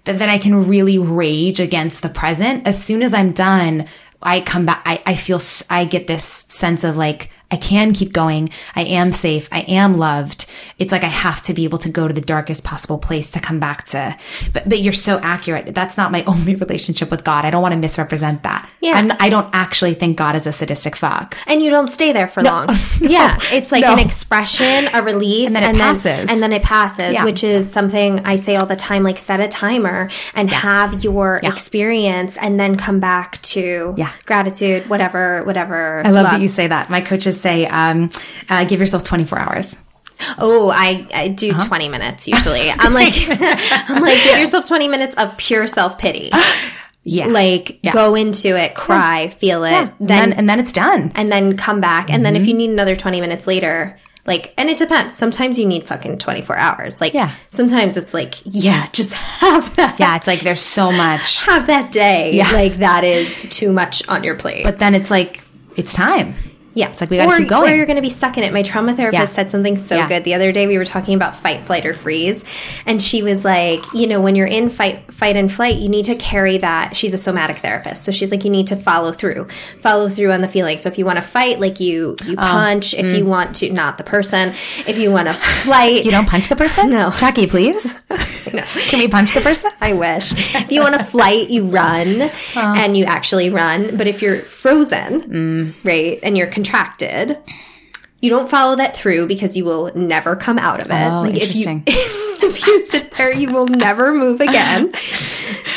B: that, that I can really rage against the present. As soon as I'm done, I come back, I, I feel, I get this sense of like, I can keep going. I am safe. I am loved. It's like I have to be able to go to the darkest possible place to come back to. But but you're so accurate. That's not my <laughs> only relationship with God. I don't want to misrepresent that.
A: Yeah.
B: I'm, I don't actually think God is a sadistic fuck.
A: and you don't stay there for long. <laughs> yeah, it's like
B: No.
A: an expression, a release,
B: And then it passes.
A: and then it passes,
B: Yeah.
A: which is something I say all the time. Like set a timer and have your experience, and then come back to
B: Yeah.
A: gratitude, whatever, whatever.
B: I love, that you say that. My coaches say, um, uh, give yourself 24 hours.
A: Oh, I, I do
B: Uh-huh.
A: 20 minutes usually. I'm like, <laughs> <laughs> I'm like, give yourself 20 minutes of pure self pity. <gasps>
B: Yeah.
A: Like,
B: Yeah.
A: go into it, cry, feel it,
B: and
A: then,
B: then, and then it's done.
A: and then come back. And then
B: Mm-hmm.
A: if you need another 20 minutes later, like, and it depends. Sometimes you need fucking 24 hours. Like,
B: Yeah.
A: sometimes it's like, yeah, just have that,
B: Yeah. It's like there's so much. <laughs>
A: have that day.
B: Yeah.
A: Like, that is too much on your plate.
B: But then it's like, it's time.
A: Yeah.
B: It's like we got
A: to
B: keep going.
A: Or you're going to be stuck in it. My trauma therapist
B: Yeah.
A: said something so
B: Yeah.
A: good. The other day we were talking about fight, flight, or freeze. And she was like, you know, when you're in fight, fight and flight, you need to carry that. She's a somatic therapist. So she's like, you need to follow through, follow through on the feeling. So if you want to fight, like you, you
B: Oh,
A: punch. If you want to, not the person. If you want to flight.
B: mm. You don't punch the person?
A: No.
B: Jackie, please. <laughs>
A: No.
B: Can we punch the person?
A: I wish. If you want to flight, you <laughs> run and you actually run. But if you're frozen, right, and you're contracted, you don't follow that through because you will never come out of it.
B: Oh,
A: if you <laughs> if you sit there, you will never move again. <laughs>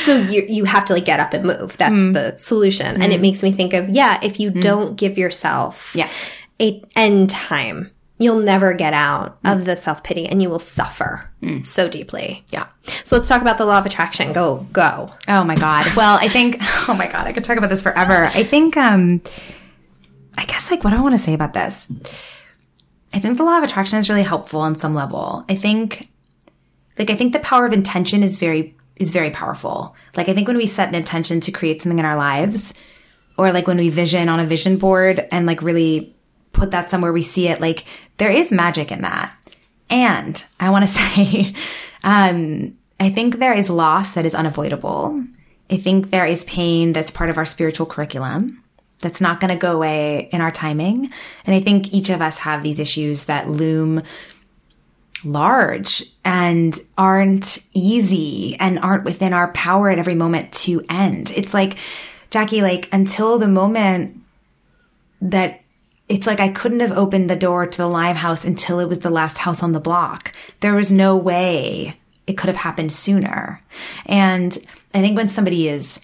A: So you you have to like get up and move. That's
B: Hmm.
A: the solution. And it makes me think of yeah, if you don't give yourself
B: Yeah.
A: a end time, you'll never get out of the self pity and you will suffer so deeply.
B: Yeah.
A: So let's talk about the law of attraction. Go, go.
B: Oh my god. Well, I think <laughs> oh my god, I could talk about this forever. I think um I guess like what I want to say about this? I think the law of attraction is really helpful on some level. I think like I think the power of intention is very is very powerful. Like I think when we set an intention to create something in our lives or like when we vision on a vision board and like really put that somewhere we see it like there is magic in that. And I want to <laughs> say um I think there is loss that is unavoidable. I think there is pain that's part of our spiritual curriculum that's not going to go away in our timing. And I think each of us have these issues that loom large and aren't easy and aren't within our power at every moment to end. It's like, Jackie, like until the moment that it's like I couldn't have opened the door to the live house until it was the last house on the block. There was no way it could have happened sooner. And I think when somebody is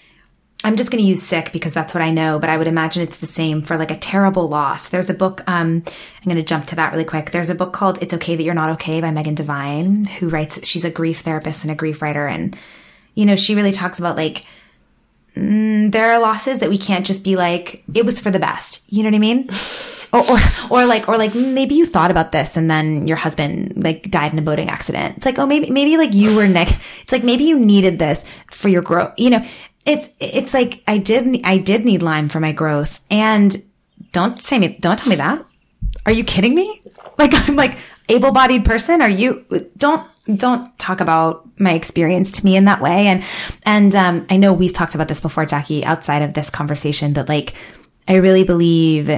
B: I'm just going to use sick because that's what I know, but I would imagine it's the same for like a terrible loss. There's a book, um, I'm going to jump to that really quick. There's a book called It's Okay That You're Not Okay by Megan Devine, who writes, she's a grief therapist and a grief writer. And, you know, she really talks about like, mm, there are losses that we can't just be like, it was for the best. You know what I mean? <laughs> or, or, or like, or like maybe you thought about this and then your husband like died in a boating accident. It's like, oh, maybe, maybe like you were neck. It's like maybe you needed this for your growth. You know, it's it's like I did I did need Lyme for my growth, and don't say me don't tell me that. Are you kidding me? <laughs> Like I'm like able-bodied person. Are you don't don't talk about my experience to me in that way. And and um, I know we've talked about this before, Jackie, outside of this conversation, but like I really believe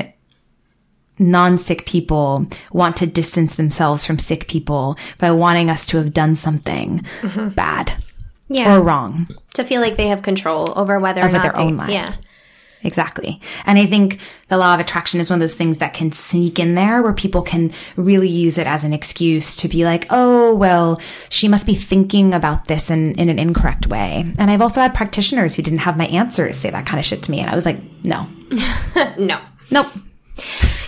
B: non-sick people want to distance themselves from sick people by wanting us to have done something mm-hmm. bad yeah. or wrong.
A: To feel like they have control over whether over or not
B: their
A: they,
B: own lives. Yeah. Exactly. And I think the law of attraction is one of those things that can sneak in there where people can really use it as an excuse to be like, oh, well, she must be thinking about this in, in an incorrect way. And I've also had practitioners who didn't have my answers say that kind of shit to me. And I was like, no. <laughs>
A: no.
B: Nope.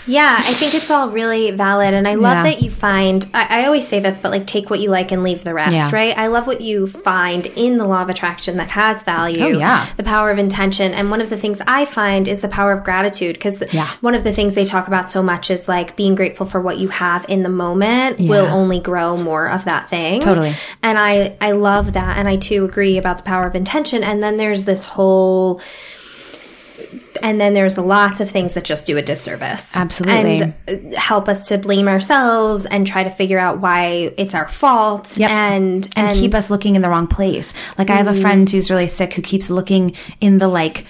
A: Yeah, I think it's all really valid. And I love yeah. that you find, I, I, always say this, but like take what you like and leave the rest, yeah. right? I love what you find in the law of attraction that has value.
B: Oh, yeah.
A: The power of intention. And one of the things I find is the power of gratitude. Because yeah. one of the things they talk about so much is like being grateful for what you have in the moment will only grow more of that thing.
B: Totally.
A: And I, I love that. And I too agree about the power of intention. And then there's this whole, and then there's lots of things that just do a disservice.
B: Absolutely.
A: And uh, help us to blame ourselves and try to figure out why it's our fault
B: yep.
A: and,
B: and, and keep us looking in the wrong place. Like I have a mm-hmm. friend who's really sick who keeps looking in the like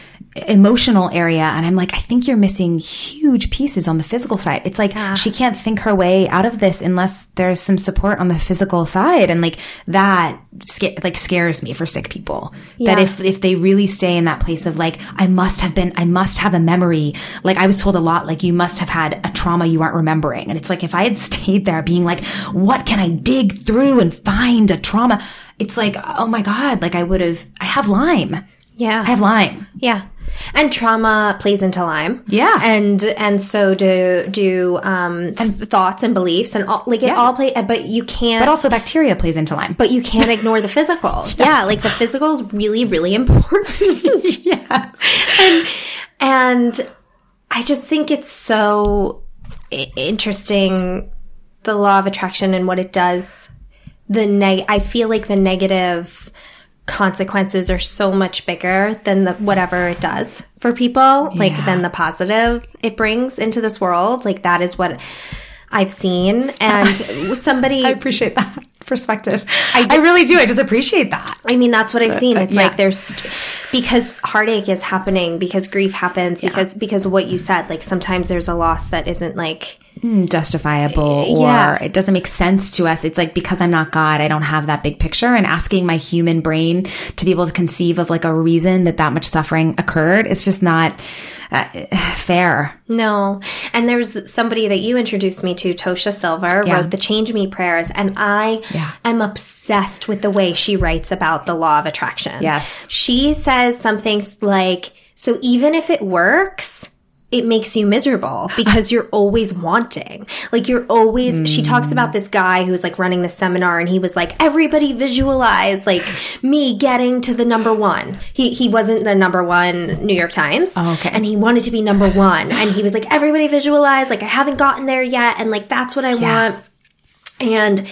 B: emotional area and i'm like i think you're missing huge pieces on the physical side it's like yeah. she can't think her way out of this unless there's some support on the physical side and like that like scares me for sick people yeah. that if if they really stay in that place of like i must have been i must have a memory like i was told a lot like you must have had a trauma you aren't remembering and it's like if i had <laughs> stayed there being like what can i dig through and find a trauma it's like oh my god like i would have i have lyme
A: yeah.
B: I have Lyme.
A: Yeah. And trauma plays into Lyme.
B: Yeah.
A: And and so do do um and thoughts and beliefs and all like it yeah. all play but you can't
B: But also bacteria plays into Lyme.
A: But you can't ignore the physical. <laughs> yeah. yeah. like the physical is really, really important. <laughs>
B: yes.
A: And and I just think it's so interesting the law of attraction and what it does. The neg I feel like the negative consequences are so much bigger than the whatever it does for people yeah. like than the positive it brings into this world. Like that is what i've seen. And <laughs> somebody
B: i appreciate that <laughs> perspective. I, I, really do. I just appreciate that.
A: I mean that's what i've seen. It's yeah. like there's because heartache is happening because grief happens because yeah. because what you said like sometimes there's a loss that isn't like
B: justifiable or yeah. it doesn't make sense to us. It's like because I'm not God, I don't have that big picture. And asking my human brain to be able to conceive of like a reason that that much suffering occurred, it's just not uh, fair.
A: No. And there's somebody that you introduced me to, Tosha Silver, yeah. wrote the Change Me prayers. And I yeah. am obsessed with the way she writes about the law of attraction.
B: Yes.
A: She says something like, so even if it works, it makes you miserable because you're always wanting. Like you're always, mm. she talks about this guy who's like running the seminar and he was like, everybody visualize like me getting to the number one. He, he wasn't the number one New York Times.
B: Oh, okay.
A: And he wanted to be number one. And he was like, everybody visualize, like I haven't gotten there yet. And like, that's what I yeah. want. And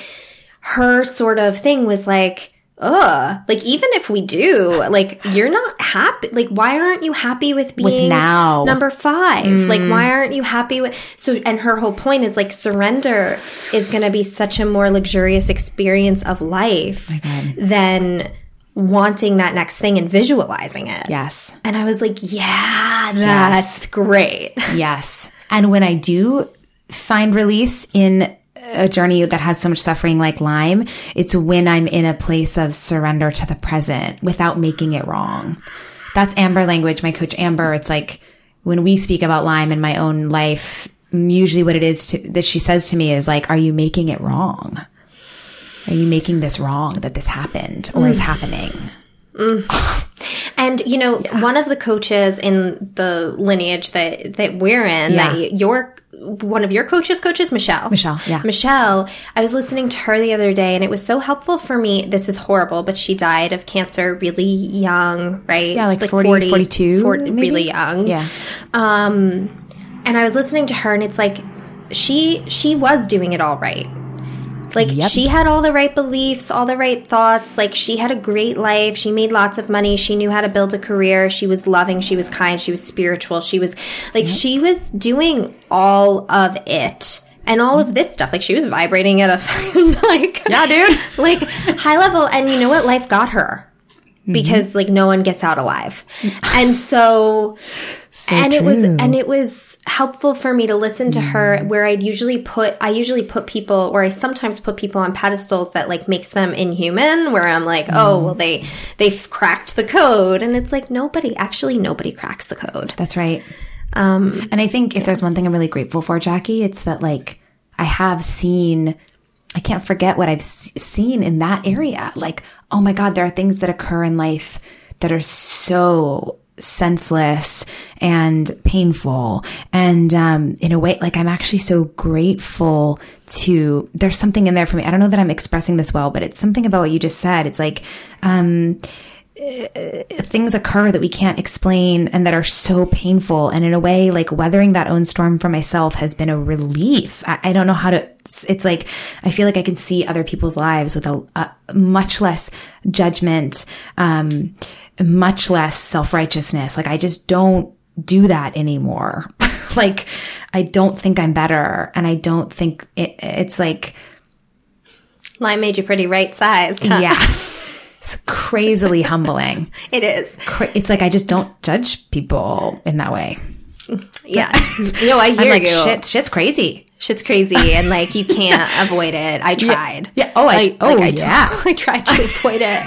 A: her sort of thing was like, ugh, like even if we do, like you're not happy. Like why aren't you happy with being
B: with now
A: number five? Mm. Like why aren't you happy with so? And her whole point is like surrender is going to be such a more luxurious experience of life than wanting that next thing and visualizing it.
B: Yes.
A: And I was like, yeah, that's yes. great. <laughs>
B: Yes. And when I do find release in a journey that has so much suffering like Lyme, it's when I'm in a place of surrender to the present without making it wrong. That's Amber language, my coach Amber. It's like when we speak about Lyme in my own life, usually what it is to, that she says to me is like, are you making it wrong? Are you making this wrong that this happened or is mm. happening?
A: And you know, one of the coaches in the lineage that that we're in,
B: Yeah.
A: that your one of your coaches, coaches Michelle,
B: Michelle, yeah.
A: Michelle. I was listening to her the other day, and it was so helpful for me. This is horrible, but she died of cancer really young, right?
B: Yeah, like 40, 42
A: 40
B: maybe?
A: really young.
B: Yeah.
A: Um, and I was listening to her, and it's like she she was doing it all right. Like
B: Yep.
A: she had all the right beliefs, all the right thoughts. Like she had a great life. She made lots of money. She knew how to build a career. She was loving. She was kind. She was spiritual. She was like she was doing all of it. And all of this stuff, like she was vibrating at a <laughs> like
B: Yeah, dude. <laughs>
A: like high level and you know what life got her
B: Mm-hmm.
A: because like no one gets out alive and so, and it was and it was helpful for me to listen to her where i'd usually put i usually put people or i sometimes put people on pedestals that like makes them inhuman where i'm like oh well they they've cracked the code. And it's like nobody actually nobody cracks the code.
B: That's right.
A: um
B: And I think if there's one thing I'm really grateful for, Jackie, it's that like I have seen, I can't forget what I've s- seen in that area. Like, oh my God, there are things that occur in life that are so senseless and painful. And um, in a way, like I'm actually so grateful to, there's something in there for me. I don't know that I'm expressing this well, but it's something about what you just said. It's like, um, things occur that we can't explain and that are so painful. And in a way, like weathering that own storm for myself has been a relief. I, I don't know how to, it's, it's like, I feel like I can see other people's lives with a, a much less judgment, um, much less self righteousness. Like I just don't do that anymore. <laughs> like I don't think I'm better. And I don't think it, it's like,
A: Lyme made you pretty right sized huh?
B: yeah, <laughs> it's crazily humbling.
A: it is
B: it's like I just don't judge people in that way.
A: Yeah <laughs> no i hear
B: like,
A: you
B: shit, shit's crazy.
A: shit's crazy and like you can't <laughs> avoid it i tried
B: Yeah. Oh, I-
A: like,
B: oh,
A: like, I
B: yeah.
A: tried, <laughs> I tried to avoid it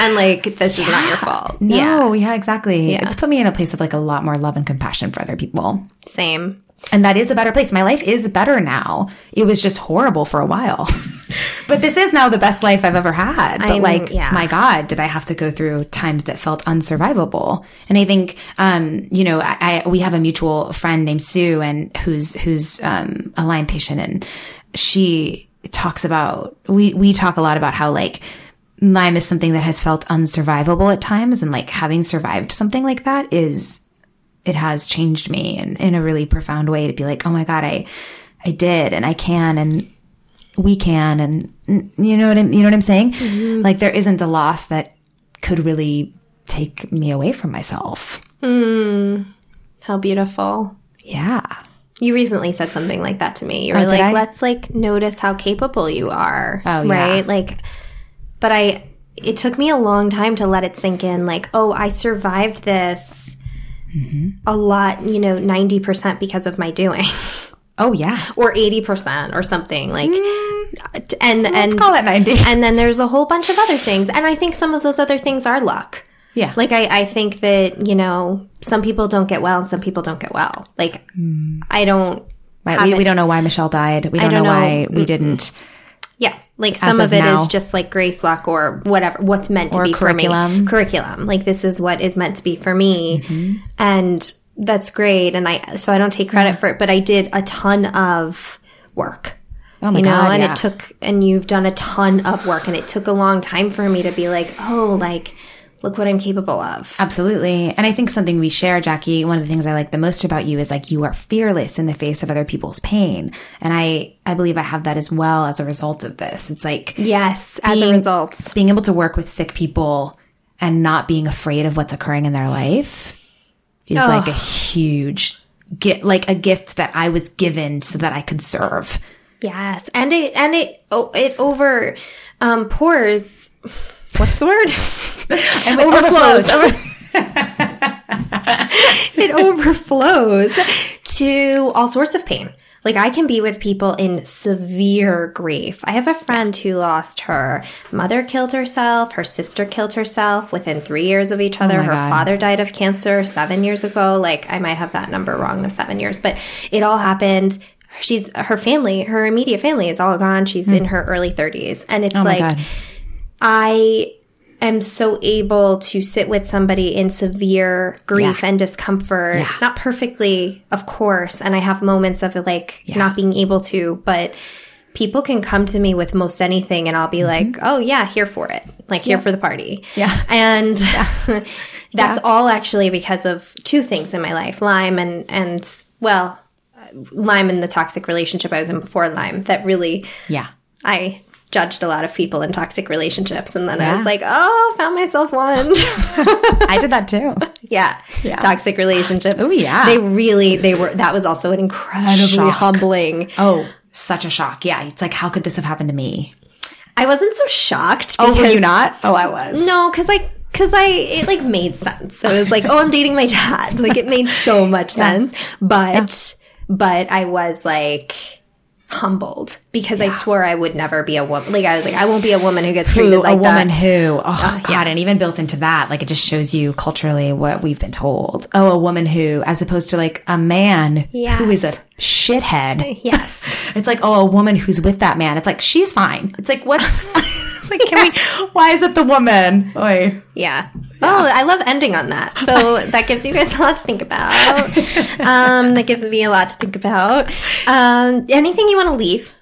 A: and like this is not your fault yeah
B: No, yeah, exactly.
A: Yeah.
B: It's put me in a place of like a lot more love and compassion for other people.
A: same
B: And that is a better place. My life is better now. It was just horrible for a while. <laughs> but this is now the best life I've ever had. But
A: I'm-
B: like,
A: yeah.
B: my God, did I have to go through times that felt unsurvivable? And I think, um, you know, I, I we have a mutual friend named Sue and who's, who's, um, a Lyme patient and she talks about, we, we talk a lot about how like, Lyme is something that has felt unsurvivable at times. And like having survived something like that is it has changed me in, in a really profound way to be like, oh my God, I, I did and I can and we can and mm, you know what I'm, you know what I'm saying? Like there isn't a loss that could really take me away from myself.
A: how beautiful
B: Yeah.
A: you recently said something like that to me you
B: Oh,
A: were
B: did
A: like
B: I?
A: let's like notice how capable you are
B: Oh, yeah.
A: right like but i it took me a long time to let it sink in like oh i survived this
B: Mm-hmm.
A: a lot you know 90% because of my doing <laughs>
B: Oh yeah.
A: or 80% or something like and
B: Let's
A: and
B: call it 90. <laughs>
A: and then there's a whole bunch of other things and i think some of those other things are luck
B: Yeah.
A: like i i think that you know some people don't get well and some people don't get well like i don't
B: Right. We, we don't know why Michelle died. We don't,
A: don't
B: know,
A: know.
B: why we didn't.
A: Yeah like some
B: of
A: of, it is
B: now.
A: just like grace luck or whatever what's meant to
B: Or
A: be for
B: curriculum.
A: me curriculum like this is what is meant to be for me
B: Mm-hmm.
A: and that's great and i so i don't take credit for it but i did a ton of work
B: Oh my
A: you know
B: God.
A: and
B: yeah.
A: it took and you've done a ton of work and it took a long time for me to be like oh like look what i'm capable of
B: Absolutely. And I think something we share, Jackie, one of the things I like the most about you is like you are fearless in the face of other people's pain. And I, I believe I have that as well as a result of this. It's like
A: yes as a result
B: being able to work with sick people and not being afraid of what's occurring in their life is like a huge get like a gift that I was given so that I could serve.
A: yes and it and it oh, it over um pours what's the word <laughs>
B: And
A: overflows. <laughs> it overflows to all sorts of pain. Like I can be with people in severe grief. I have a friend who lost her mother killed herself, her sister killed herself within 3 years of each oh other.
B: Oh
A: her
B: God.
A: father died of cancer 7 years ago. Like I might have that number wrong the 7 years, but it all happened She's her family, her immediate family is all gone. She's hmm. in her early 30s. And it's.
B: Oh
A: like. I am so able to sit with somebody in severe grief and discomfort.
B: Yeah.
A: Not perfectly, of course, and I have moments of like not being able to, but people can come to me with most anything and I'll be like, "Oh yeah, here for it." Like here for the party.
B: Mm-hmm. Yeah.
A: And <laughs> <laughs> that's all actually because of two things in my life, Lyme and and well, Lyme and the toxic relationship I was in before Lyme that really
B: Yeah.
A: I judged a lot of people in toxic relationships and then I was like, oh, found myself one. <laughs>
B: I did that too. <laughs>
A: yeah.
B: Yeah.
A: Toxic relationships.
B: Oh, yeah.
A: They really they were that was also an incredibly
B: Shock.
A: humbling.
B: Oh, such a shock. Yeah. It's like, how could this have happened to me?
A: I wasn't so shocked
B: Oh,
A: because
B: were you not? Oh, I was.
A: No, cuz I cuz I it like made sense. So it was like, oh, I'm dating my dad. <laughs> Like it made so much sense. But but I was like humbled because I swore I would never be a woman. Like I was like, I won't be a woman who gets treated
B: Who,
A: like
B: a woman
A: that.
B: who, oh, oh God, and even built into that, like it just shows you culturally what we've been told. Oh, a woman who, as opposed to like a man who is a shithead.
A: Yes. <laughs>
B: It's like, oh, a woman who's with that man. It's like, she's fine. It's like, what? <laughs> <laughs> like, can we, why is it the woman? Oy.
A: Yeah. Oh, I love ending on that. So <laughs> that gives you guys a lot to think about. Um, that gives me a lot to think about. Um, anything you want to leave?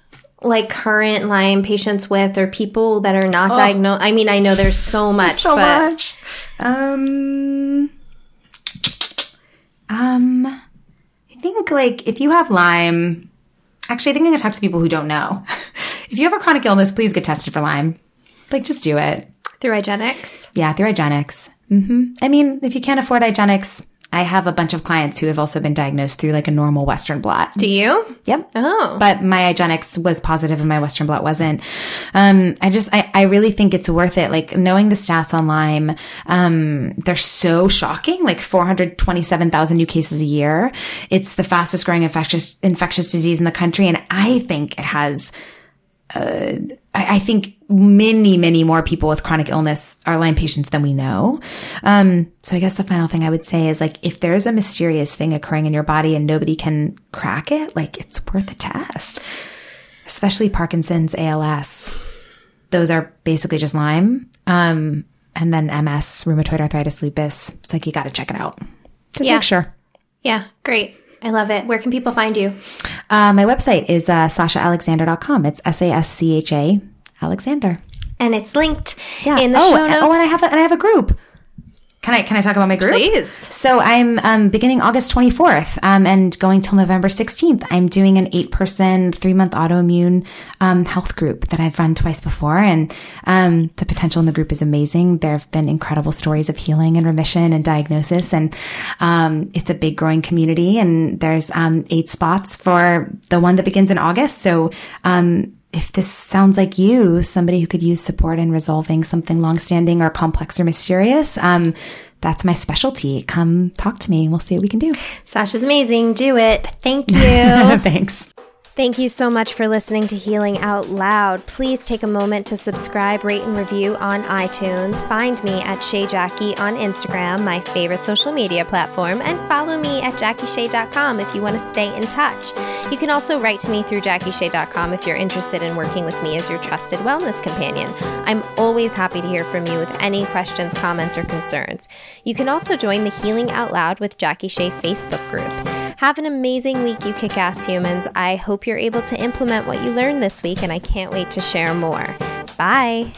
A: Like current Lyme patients with or people that are not diagnosed? I mean, I know there's so much,
B: so
A: but
B: much. Um, um, I think like if you have Lyme, actually, I think I'm gonna talk to people who don't know. <laughs> if you have a chronic illness, please get tested for Lyme. Like, just do it.
A: through IGeneX.
B: Yeah, through IGeneX. hmm I mean, if you can't afford IGeneX, I have a bunch of clients who have also been diagnosed through like a normal Western blot.
A: Do you?
B: Yep.
A: Oh.
B: But my IGeneX was positive and my Western blot wasn't. Um, I just, I, I really think it's worth it. Like knowing the stats on Lyme, um, they're so shocking. Like 427,000 new cases a year. It's the fastest growing infectious, infectious disease in the country. And I think it has, uh, I, I think many, many more people with chronic illness are Lyme patients than we know. Um, so I guess the final thing I would say is like, if there's a mysterious thing occurring in your body and nobody can crack it, like it's worth a test, especially Parkinson's, ALS. Those are basically just Lyme. Um, and then MS, rheumatoid arthritis, lupus. It's like, you got to check it out. Just
A: Yeah.
B: make sure.
A: Yeah. Great. I love it. Where can people find you?
B: Uh, my website is uh, saschaalexander.com. It's S A S C H A Alexander.
A: And it's linked
B: Yeah.
A: in the
B: oh,
A: show notes.
B: oh, and I have a, and I have a group. Can I can I talk about my group?
A: Please.
B: So I'm um, beginning August 24th um, and going till November 16th. I'm doing an eight person, three month autoimmune um, health group that I've run twice before, and um, the potential in the group is amazing. There have been incredible stories of healing and remission and diagnosis, and um, it's a big growing community. And there's um, eight spots for the one that begins in August. So um, if this sounds like you, somebody who could use support in resolving something longstanding or complex or mysterious, um, that's my specialty. Come talk to me. We'll see what we can do.
A: Sascha's amazing. Do it. Thank you. <laughs>
B: Thanks.
A: Thank you so much for listening to Healing Out Loud. Please take a moment to subscribe, rate, and review on iTunes. Find me at Shay Jackie on Instagram, my favorite social media platform, and follow me at JackieShay.com if you want to stay in touch. You can also write to me through JackieShay.com if you're interested in working with me as your trusted wellness companion. I'm always happy to hear from you with any questions, comments, or concerns. You can also join the Healing Out Loud with Jackie Shay Facebook group. Have an amazing week, you kick ass humans. I hope you're able to implement what you learned this week, and I can't wait to share more. Bye.